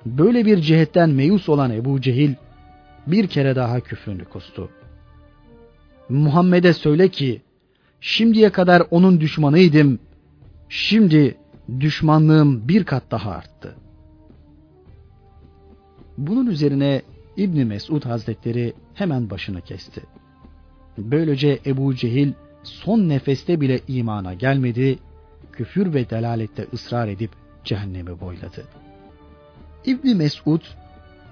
[SPEAKER 1] Böyle bir cihetten meyus olan Ebu Cehil bir kere daha küfrünü kustu. Muhammed'e söyle ki şimdiye kadar onun düşmanıydım. Şimdi düşmanlığım bir kat daha arttı. Bunun üzerine İbni Mesud Hazretleri hemen başını kesti. Böylece Ebu Cehil son nefeste bile imana gelmedi, küfür ve delalette ısrar edip cehennemi boyladı. İbni Mesud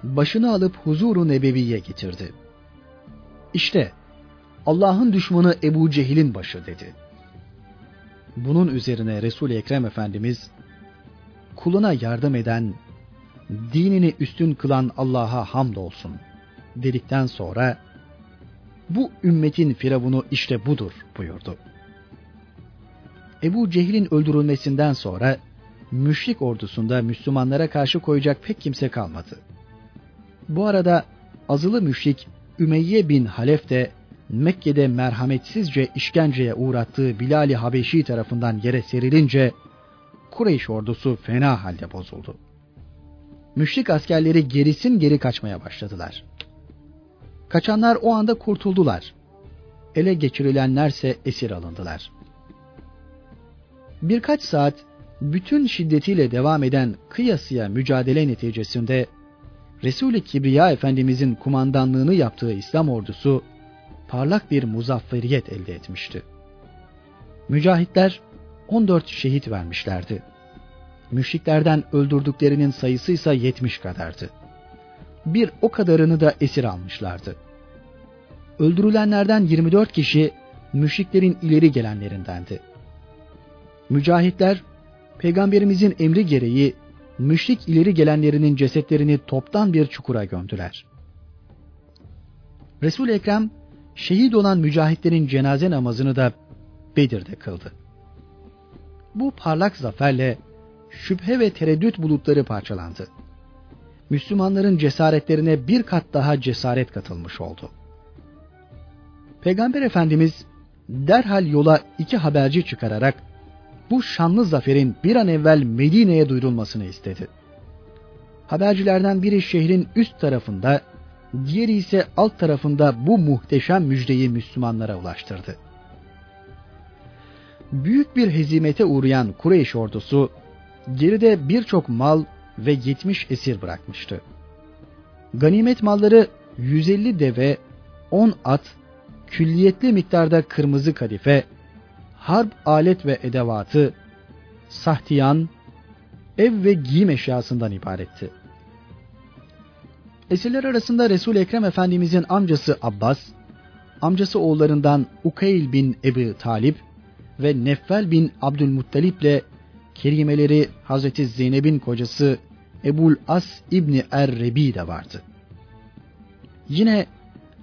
[SPEAKER 1] başını alıp huzuru nebeviye getirdi. İşte Allah'ın düşmanı Ebu Cehil'in başı dedi. Bunun üzerine Resul-i Ekrem Efendimiz kuluna yardım eden, dinini üstün kılan Allah'a hamdolsun dedikten sonra bu ümmetin firavunu işte budur buyurdu. Ebu Cehil'in öldürülmesinden sonra müşrik ordusunda Müslümanlara karşı koyacak pek kimse kalmadı. Bu arada azılı müşrik Ümeyye bin Halef de Mekke'de merhametsizce işkenceye uğrattığı Bilal-i Habeşi tarafından yere serilince Kureyş ordusu fena halde bozuldu. Müşrik askerleri gerisin geri kaçmaya başladılar. Kaçanlar o anda kurtuldular. Ele geçirilenlerse esir alındılar. Birkaç saat bütün şiddetiyle devam eden kıyasıya mücadele neticesinde Resul-i Kibriya Efendimizin kumandanlığını yaptığı İslam ordusu parlak bir muzafferiyet elde etmişti. Mücahitler 14 şehit vermişlerdi. Müşriklerden öldürdüklerinin sayısı ise 70 kadardı. Bir o kadarını da esir almışlardı. Öldürülenlerden 24 kişi müşriklerin ileri gelenlerindendi. Mücahitler peygamberimizin emri gereği müşrik ileri gelenlerinin cesetlerini toptan bir çukura gömdüler. Resul Ekrem şehit olan mücahitlerin cenaze namazını da Bedir'de kıldı. Bu parlak zaferle şüphe ve tereddüt bulutları parçalandı. Müslümanların cesaretlerine bir kat daha cesaret katılmış oldu. Peygamber Efendimiz derhal yola iki haberci çıkararak bu şanlı zaferin bir an evvel Medine'ye duyurulmasını istedi. Habercilerden biri şehrin üst tarafında, diğeri ise alt tarafında bu muhteşem müjdeyi Müslümanlara ulaştırdı. Büyük bir hezimete uğrayan Kureyş ordusu geride birçok mal ve 70 esir bırakmıştı. Ganimet malları 150 deve, 10 at, külliyetli miktarda kırmızı kadife, harp alet ve edevatı, sahtiyan, ev ve giyim eşyasından ibaretti. Esirler arasında Resul Ekrem Efendimizin amcası Abbas, amcası oğullarından Ukeyl bin Ebu Talip ve Neffel bin Abdülmuttalip ile kerimeleri Hazreti Zeynep'in kocası Ebul As İbni Er-Rebi de vardı. Yine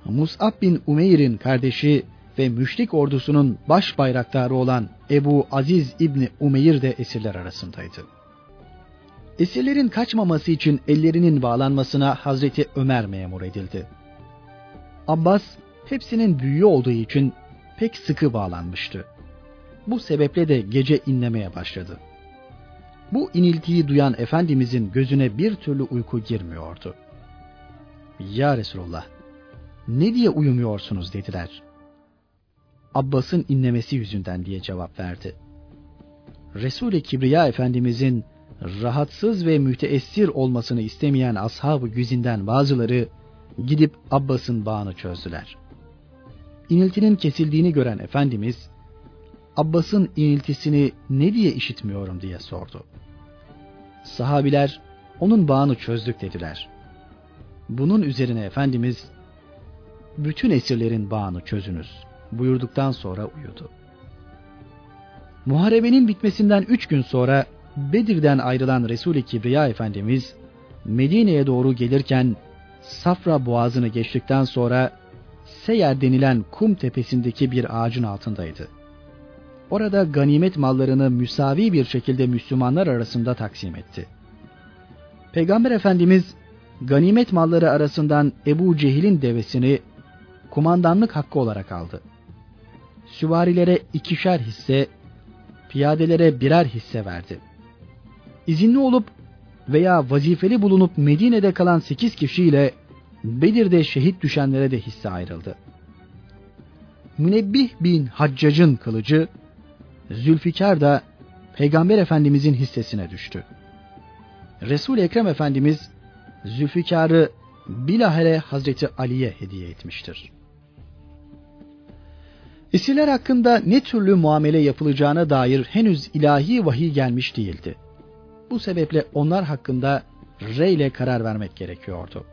[SPEAKER 1] Mus'ab bin Umeyr'in kardeşi ve müşrik ordusunun baş bayraktarı olan Ebu Aziz İbni Umeyr de esirler arasındaydı. Esirlerin kaçmaması için ellerinin bağlanmasına Hazreti Ömer memur edildi. Abbas hepsinin büyüğü olduğu için pek sıkı bağlanmıştı. Bu sebeple de gece inlemeye başladı. Bu iniltiyi duyan Efendimizin gözüne bir türlü uyku girmiyordu. Ya Resulullah, ne diye uyumuyorsunuz dediler. Abbas'ın inlemesi yüzünden diye cevap verdi. Resul-i Kibriya Efendimizin rahatsız ve müteessir olmasını istemeyen ashab-ı güzinden bazıları gidip Abbas'ın bağını çözdüler. İniltinin kesildiğini gören Efendimiz, Abbas'ın iniltisini ne diye işitmiyorum diye sordu. Sahabiler, onun bağını çözdük dediler. Bunun üzerine Efendimiz, bütün esirlerin bağını çözünüz buyurduktan sonra uyudu. Muharebenin bitmesinden üç gün sonra Bedir'den ayrılan Resul-i Kibriya Efendimiz Medine'ye doğru gelirken Safra boğazını geçtikten sonra Seyer denilen kum tepesindeki bir ağacın altındaydı. Orada ganimet mallarını müsavi bir şekilde Müslümanlar arasında taksim etti. Peygamber Efendimiz ganimet malları arasından Ebu Cehil'in devesini kumandanlık hakkı olarak aldı. Süvarilere ikişer hisse, piyadelere birer hisse verdi. İzinli olup veya vazifeli bulunup Medine'de kalan sekiz kişiyle Bedir'de şehit düşenlere de hisse ayrıldı. Münebbih bin Haccac'ın kılıcı Zülfikar da Peygamber Efendimizin hissesine düştü. Resul Ekrem Efendimiz Zülfikar'ı bilahare Hazreti Ali'ye hediye etmiştir. Esirler hakkında ne türlü muamele yapılacağına dair henüz ilahi vahiy gelmiş değildi. Bu sebeple onlar hakkında rey ile karar vermek gerekiyordu.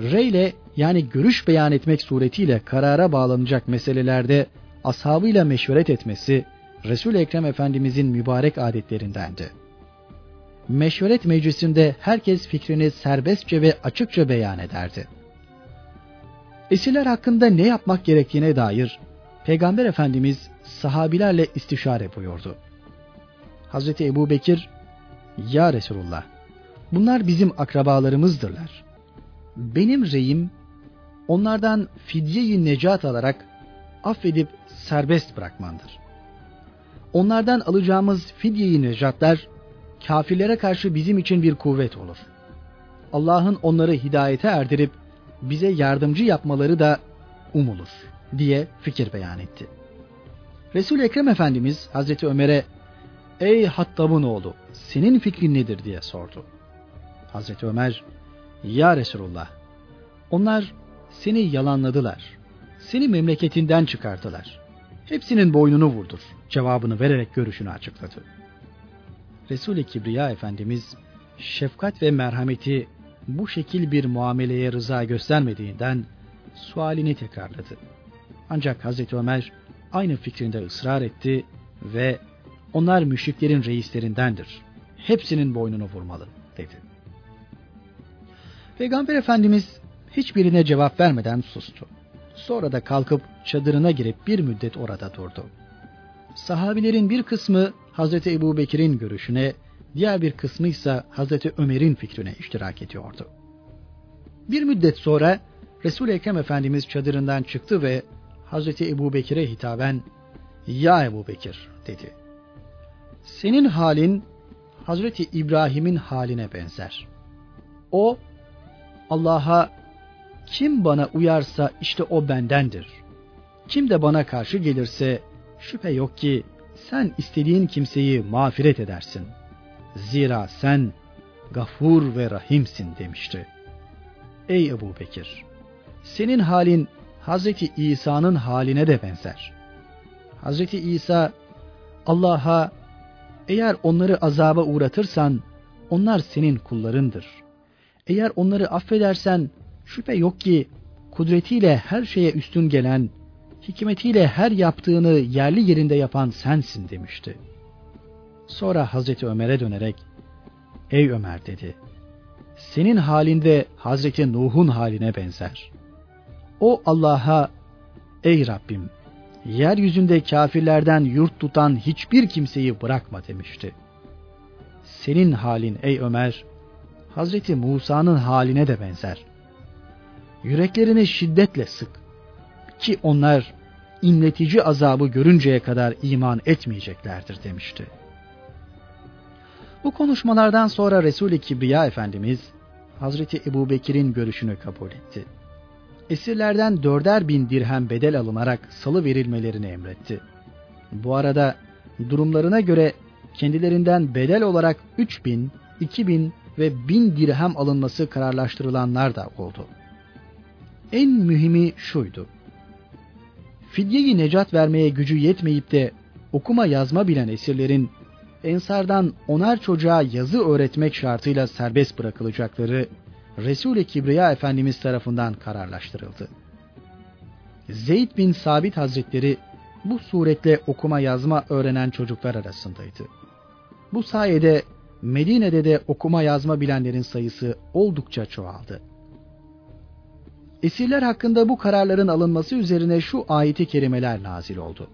[SPEAKER 1] Rey ile yani görüş beyan etmek suretiyle karara bağlanacak meselelerde ashabıyla meşveret etmesi resul Ekrem Efendimizin mübarek adetlerindendi. Meşveret meclisinde herkes fikrini serbestçe ve açıkça beyan ederdi. Esirler hakkında ne yapmak gerektiğine dair Peygamber Efendimiz sahabilerle istişare buyurdu. Hazreti Ebu Bekir, Ya Resulullah, bunlar bizim akrabalarımızdırlar. Benim reyim, onlardan fidye-i necat alarak affedip serbest bırakmandır. Onlardan alacağımız fidye-i necatlar, kafirlere karşı bizim için bir kuvvet olur. Allah'ın onları hidayete erdirip, bize yardımcı yapmaları da umulur diye fikir beyan etti. Resul Ekrem Efendimiz Hazreti Ömer'e Ey Hattab'ın oğlu senin fikrin nedir diye sordu. Hazreti Ömer Ya Resulullah onlar seni yalanladılar. Seni memleketinden çıkardılar. Hepsinin boynunu vurdur. Cevabını vererek görüşünü açıkladı. Resul-i Kibriya Efendimiz şefkat ve merhameti bu şekil bir muameleye rıza göstermediğinden sualini tekrarladı. Ancak Hazreti Ömer aynı fikrinde ısrar etti ve onlar müşriklerin reislerindendir. Hepsinin boynunu vurmalı dedi. Peygamber Efendimiz hiçbirine cevap vermeden sustu. Sonra da kalkıp çadırına girip bir müddet orada durdu. Sahabilerin bir kısmı Hazreti Ebu Bekir'in görüşüne, diğer bir kısmı ise Hazreti Ömer'in fikrine iştirak ediyordu. Bir müddet sonra Resul-i Ekrem Efendimiz çadırından çıktı ve Hazreti Ebu Bekir'e hitaben ''Ya Ebu Bekir'' dedi. ''Senin halin Hazreti İbrahim'in haline benzer. O Allah'a kim bana uyarsa işte o bendendir. Kim de bana karşı gelirse şüphe yok ki sen istediğin kimseyi mağfiret edersin. Zira sen gafur ve rahimsin demişti. Ey Ebu Bekir! Senin halin Hazreti İsa'nın haline de benzer. Hazreti İsa Allah'a eğer onları azaba uğratırsan onlar senin kullarındır. Eğer onları affedersen şüphe yok ki kudretiyle her şeye üstün gelen, hikmetiyle her yaptığını yerli yerinde yapan sensin demişti. Sonra Hazreti Ömer'e dönerek, Ey Ömer dedi, senin halinde Hazreti Nuh'un haline benzer. O Allah'a, Ey Rabbim, yeryüzünde kafirlerden yurt tutan hiçbir kimseyi bırakma demişti. Senin halin ey Ömer, Hazreti Musa'nın haline de benzer. Yüreklerini şiddetle sık ki onlar inletici azabı görünceye kadar iman etmeyeceklerdir demişti. Bu konuşmalardan sonra Resul-i Kibriya Efendimiz Hazreti Ebu Bekir'in görüşünü kabul etti. Esirlerden dörder bin dirhem bedel alınarak salı verilmelerini emretti. Bu arada durumlarına göre kendilerinden bedel olarak 3000, 2000 ve 1000 dirhem alınması kararlaştırılanlar da oldu. En mühimi şuydu. Fidyeyi necat vermeye gücü yetmeyip de okuma yazma bilen esirlerin ensardan onar çocuğa yazı öğretmek şartıyla serbest bırakılacakları Resul-i Kibriya Efendimiz tarafından kararlaştırıldı. Zeyd bin Sabit Hazretleri bu suretle okuma yazma öğrenen çocuklar arasındaydı. Bu sayede Medine'de de okuma yazma bilenlerin sayısı oldukça çoğaldı. Esirler hakkında bu kararların alınması üzerine şu ayeti kerimeler nazil oldu.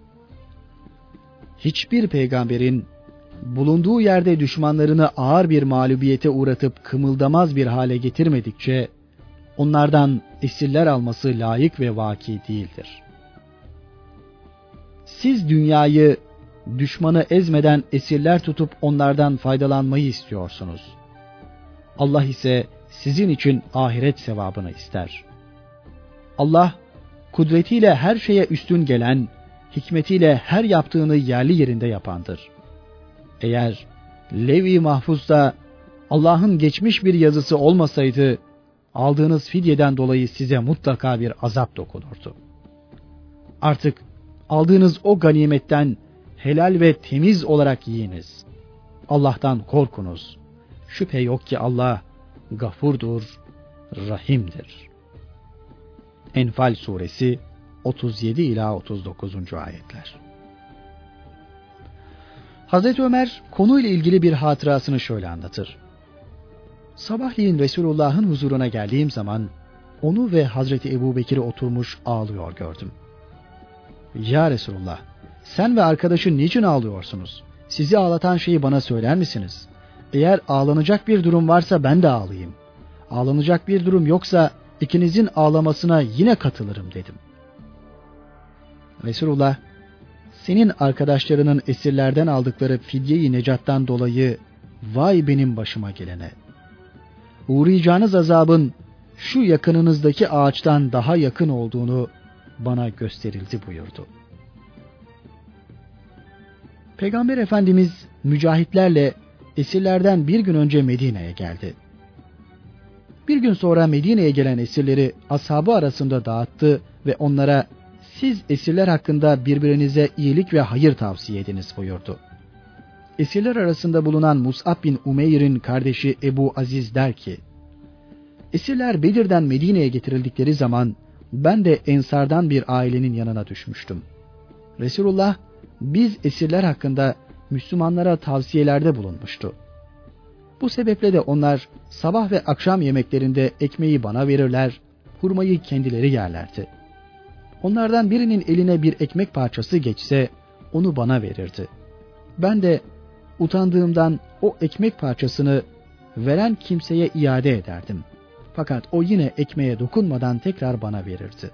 [SPEAKER 1] Hiçbir peygamberin bulunduğu yerde düşmanlarını ağır bir mağlubiyete uğratıp kımıldamaz bir hale getirmedikçe onlardan esirler alması layık ve vaki değildir. Siz dünyayı düşmanı ezmeden esirler tutup onlardan faydalanmayı istiyorsunuz. Allah ise sizin için ahiret sevabını ister. Allah kudretiyle her şeye üstün gelen, hikmetiyle her yaptığını yerli yerinde yapandır. Eğer Levi Mahfuz'da Allah'ın geçmiş bir yazısı olmasaydı, aldığınız fidyeden dolayı size mutlaka bir azap dokunurdu. Artık aldığınız o ganimetten helal ve temiz olarak yiyiniz. Allah'tan korkunuz. Şüphe yok ki Allah gafurdur, rahimdir. Enfal suresi 37 ila 39. ayetler. Hazreti Ömer konuyla ilgili bir hatırasını şöyle anlatır. Sabahleyin Resulullah'ın huzuruna geldiğim zaman onu ve Hazreti Ebu Bekir'i oturmuş ağlıyor gördüm. Ya Resulullah sen ve arkadaşın niçin ağlıyorsunuz? Sizi ağlatan şeyi bana söyler misiniz? Eğer ağlanacak bir durum varsa ben de ağlayayım. Ağlanacak bir durum yoksa ikinizin ağlamasına yine katılırım dedim. Resulullah, senin arkadaşlarının esirlerden aldıkları fidyeyi necattan dolayı vay benim başıma gelene. Uğrayacağınız azabın şu yakınınızdaki ağaçtan daha yakın olduğunu bana gösterildi buyurdu. Peygamber Efendimiz mücahitlerle esirlerden bir gün önce Medine'ye geldi. Bir gün sonra Medine'ye gelen esirleri ashabı arasında dağıttı ve onlara siz esirler hakkında birbirinize iyilik ve hayır tavsiye ediniz buyurdu. Esirler arasında bulunan Mus'ab bin Umeyr'in kardeşi Ebu Aziz der ki, Esirler Bedir'den Medine'ye getirildikleri zaman ben de Ensardan bir ailenin yanına düşmüştüm. Resulullah biz esirler hakkında Müslümanlara tavsiyelerde bulunmuştu. Bu sebeple de onlar sabah ve akşam yemeklerinde ekmeği bana verirler, hurmayı kendileri yerlerdi. Onlardan birinin eline bir ekmek parçası geçse onu bana verirdi. Ben de utandığımdan o ekmek parçasını veren kimseye iade ederdim. Fakat o yine ekmeğe dokunmadan tekrar bana verirdi.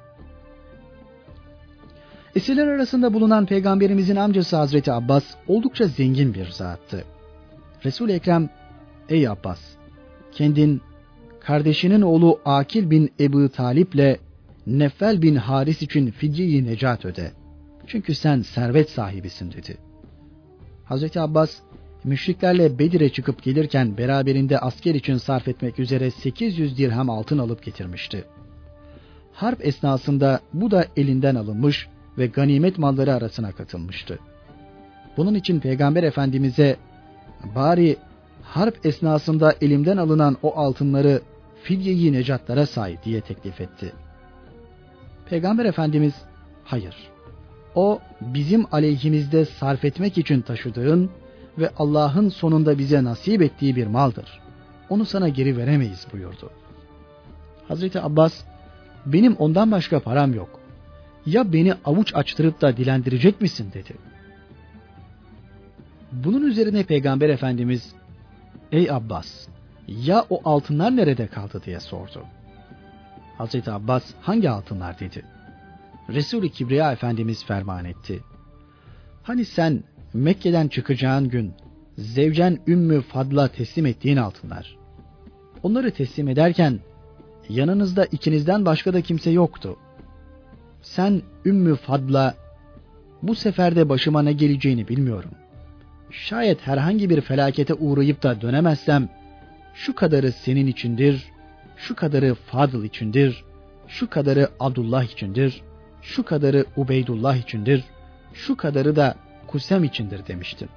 [SPEAKER 1] Esirler arasında bulunan peygamberimizin amcası Hazreti Abbas oldukça zengin bir zattı. Resul-i Ekrem, ey Abbas, kendin kardeşinin oğlu Akil bin Ebu Talip'le Neffel bin Haris için fidyeyi necat öde. Çünkü sen servet sahibisin dedi. Hazreti Abbas müşriklerle Bedir'e çıkıp gelirken beraberinde asker için sarf etmek üzere 800 dirhem altın alıp getirmişti. Harp esnasında bu da elinden alınmış ve ganimet malları arasına katılmıştı. Bunun için Peygamber Efendimiz'e bari harp esnasında elimden alınan o altınları fidyeyi necatlara say diye teklif etti. Peygamber Efendimiz hayır o bizim aleyhimizde sarf etmek için taşıdığın ve Allah'ın sonunda bize nasip ettiği bir maldır. Onu sana geri veremeyiz buyurdu. Hazreti Abbas benim ondan başka param yok ya beni avuç açtırıp da dilendirecek misin dedi. Bunun üzerine Peygamber Efendimiz ey Abbas ya o altınlar nerede kaldı diye sordu. Hazreti Abbas hangi altınlar dedi. Resul-i Kibriya Efendimiz ferman etti. Hani sen Mekke'den çıkacağın gün zevcen Ümmü Fadla teslim ettiğin altınlar. Onları teslim ederken yanınızda ikinizden başka da kimse yoktu sen Ümmü Fadla bu seferde başıma ne geleceğini bilmiyorum. Şayet herhangi bir felakete uğrayıp da dönemezsem şu kadarı senin içindir, şu kadarı Fadıl içindir, şu kadarı Abdullah içindir, şu kadarı Ubeydullah içindir, şu kadarı da Kusem içindir demiştin.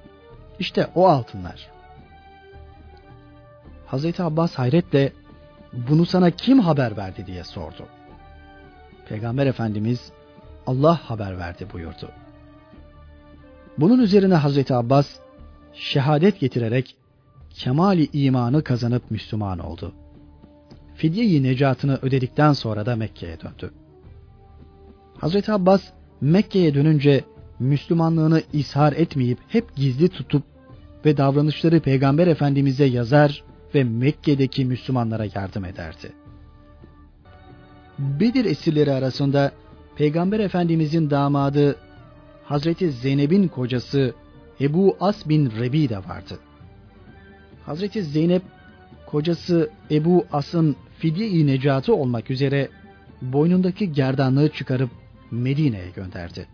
[SPEAKER 1] İşte o altınlar. Hazreti Abbas hayretle bunu sana kim haber verdi diye sordu. Peygamber Efendimiz Allah haber verdi buyurdu. Bunun üzerine Hazreti Abbas şehadet getirerek kemali imanı kazanıp Müslüman oldu. Fidye-i necatını ödedikten sonra da Mekke'ye döndü. Hazreti Abbas Mekke'ye dönünce Müslümanlığını ishar etmeyip hep gizli tutup ve davranışları Peygamber Efendimiz'e yazar ve Mekke'deki Müslümanlara yardım ederdi. Bedir esirleri arasında Peygamber Efendimizin damadı Hazreti Zeynep'in kocası Ebu As bin Rebi de vardı. Hazreti Zeynep kocası Ebu As'ın fidye-i necatı olmak üzere boynundaki gerdanlığı çıkarıp Medine'ye gönderdi.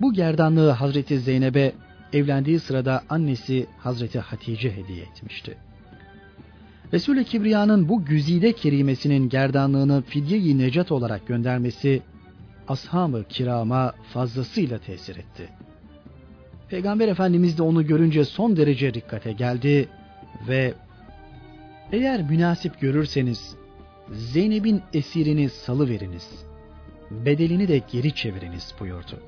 [SPEAKER 1] Bu gerdanlığı Hazreti Zeynep'e evlendiği sırada annesi Hazreti Hatice hediye etmişti. Resul-i Kibriya'nın bu güzide kerimesinin gerdanlığını fidye-i necat olarak göndermesi ashab-ı kirama fazlasıyla tesir etti. Peygamber Efendimiz de onu görünce son derece dikkate geldi ve eğer münasip görürseniz Zeynep'in esirini salı veriniz, bedelini de geri çeviriniz buyurdu.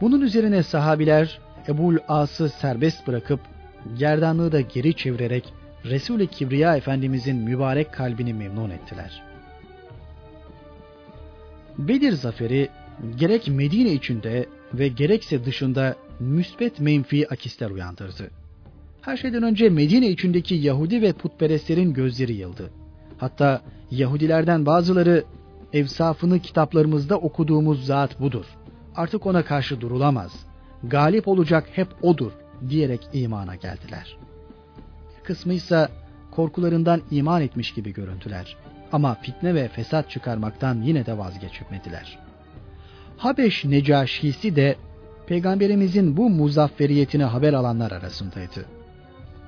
[SPEAKER 1] Bunun üzerine sahabiler Ebul As'ı serbest bırakıp gerdanlığı da geri çevirerek Resul-i Kibriya Efendimizin mübarek kalbini memnun ettiler. Bedir zaferi gerek Medine içinde ve gerekse dışında müsbet menfi akisler uyandırdı. Her şeyden önce Medine içindeki Yahudi ve putperestlerin gözleri yıldı. Hatta Yahudilerden bazıları evsafını kitaplarımızda okuduğumuz zat budur. Artık ona karşı durulamaz. Galip olacak hep odur diyerek imana geldiler. Kısmı ise korkularından iman etmiş gibi görüntüler. Ama fitne ve fesat çıkarmaktan yine de vazgeçmediler. Habeş Necaşisi de peygamberimizin bu muzafferiyetini haber alanlar arasındaydı.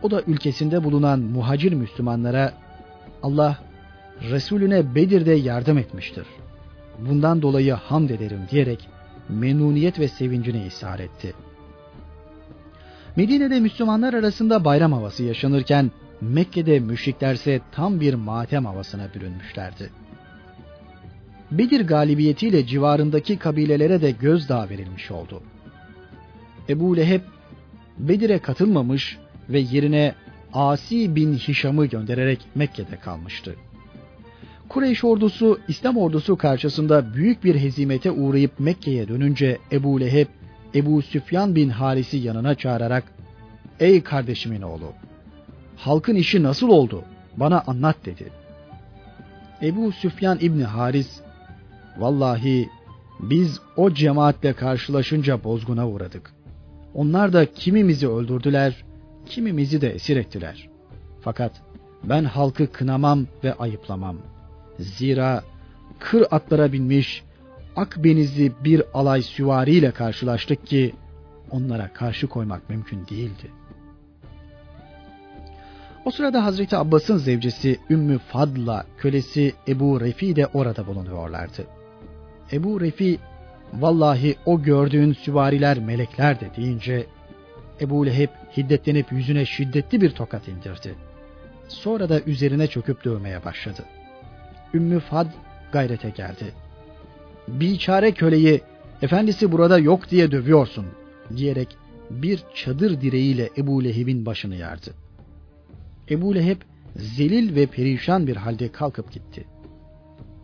[SPEAKER 1] O da ülkesinde bulunan muhacir Müslümanlara Allah Resulüne Bedir'de yardım etmiştir. Bundan dolayı hamd ederim diyerek memnuniyet ve sevincine ishar etti. Medine'de Müslümanlar arasında bayram havası yaşanırken Mekke'de müşriklerse tam bir matem havasına bürünmüşlerdi. Bedir galibiyetiyle civarındaki kabilelere de gözdağı verilmiş oldu. Ebu Leheb Bedir'e katılmamış ve yerine Asi bin Hişam'ı göndererek Mekke'de kalmıştı. Kureyş ordusu İslam ordusu karşısında büyük bir hezimete uğrayıp Mekke'ye dönünce Ebu Leheb Ebu Süfyan bin Haris'i yanına çağırarak ''Ey kardeşimin oğlu, halkın işi nasıl oldu? Bana anlat.'' dedi. Ebu Süfyan İbni Haris ''Vallahi biz o cemaatle karşılaşınca bozguna uğradık. Onlar da kimimizi öldürdüler, kimimizi de esir ettiler. Fakat ben halkı kınamam ve ayıplamam. Zira kır atlara binmiş akbenizli bir alay süvariyle karşılaştık ki onlara karşı koymak mümkün değildi. O sırada Hazreti Abbas'ın zevcesi Ümmü Fadla kölesi Ebu Refi de orada bulunuyorlardı. Ebu Refi vallahi o gördüğün süvariler melekler de deyince Ebu Leheb hiddetlenip yüzüne şiddetli bir tokat indirdi. Sonra da üzerine çöküp dövmeye başladı. Ümmü Fad gayrete geldi. Biçare köleyi efendisi burada yok diye dövüyorsun diyerek bir çadır direğiyle Ebu Leheb'in başını yardı. Ebu Leheb zelil ve perişan bir halde kalkıp gitti.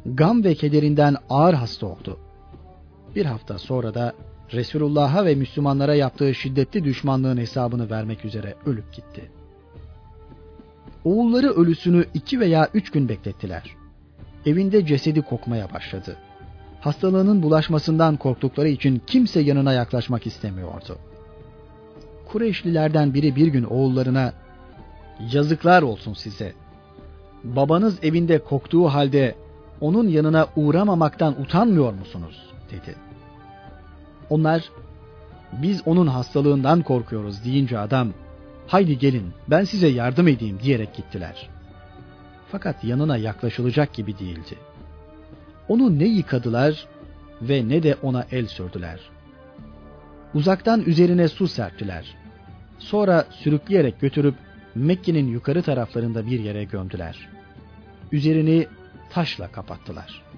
[SPEAKER 1] Gam ve kederinden ağır hasta oldu. Bir hafta sonra da Resulullah'a ve Müslümanlara yaptığı şiddetli düşmanlığın hesabını vermek üzere ölüp gitti. Oğulları ölüsünü iki veya üç gün beklettiler. Evinde cesedi kokmaya başladı. Hastalığının bulaşmasından korktukları için kimse yanına yaklaşmak istemiyordu. Kureyşlilerden biri bir gün oğullarına yazıklar olsun size. Babanız evinde koktuğu halde onun yanına uğramamaktan utanmıyor musunuz? dedi. Onlar Biz onun hastalığından korkuyoruz deyince adam haydi gelin ben size yardım edeyim diyerek gittiler. Fakat yanına yaklaşılacak gibi değildi. Onu ne yıkadılar ve ne de ona el sürdüler. Uzaktan üzerine su serptiler. Sonra sürükleyerek götürüp Mekke'nin yukarı taraflarında bir yere gömdüler. Üzerini taşla kapattılar.''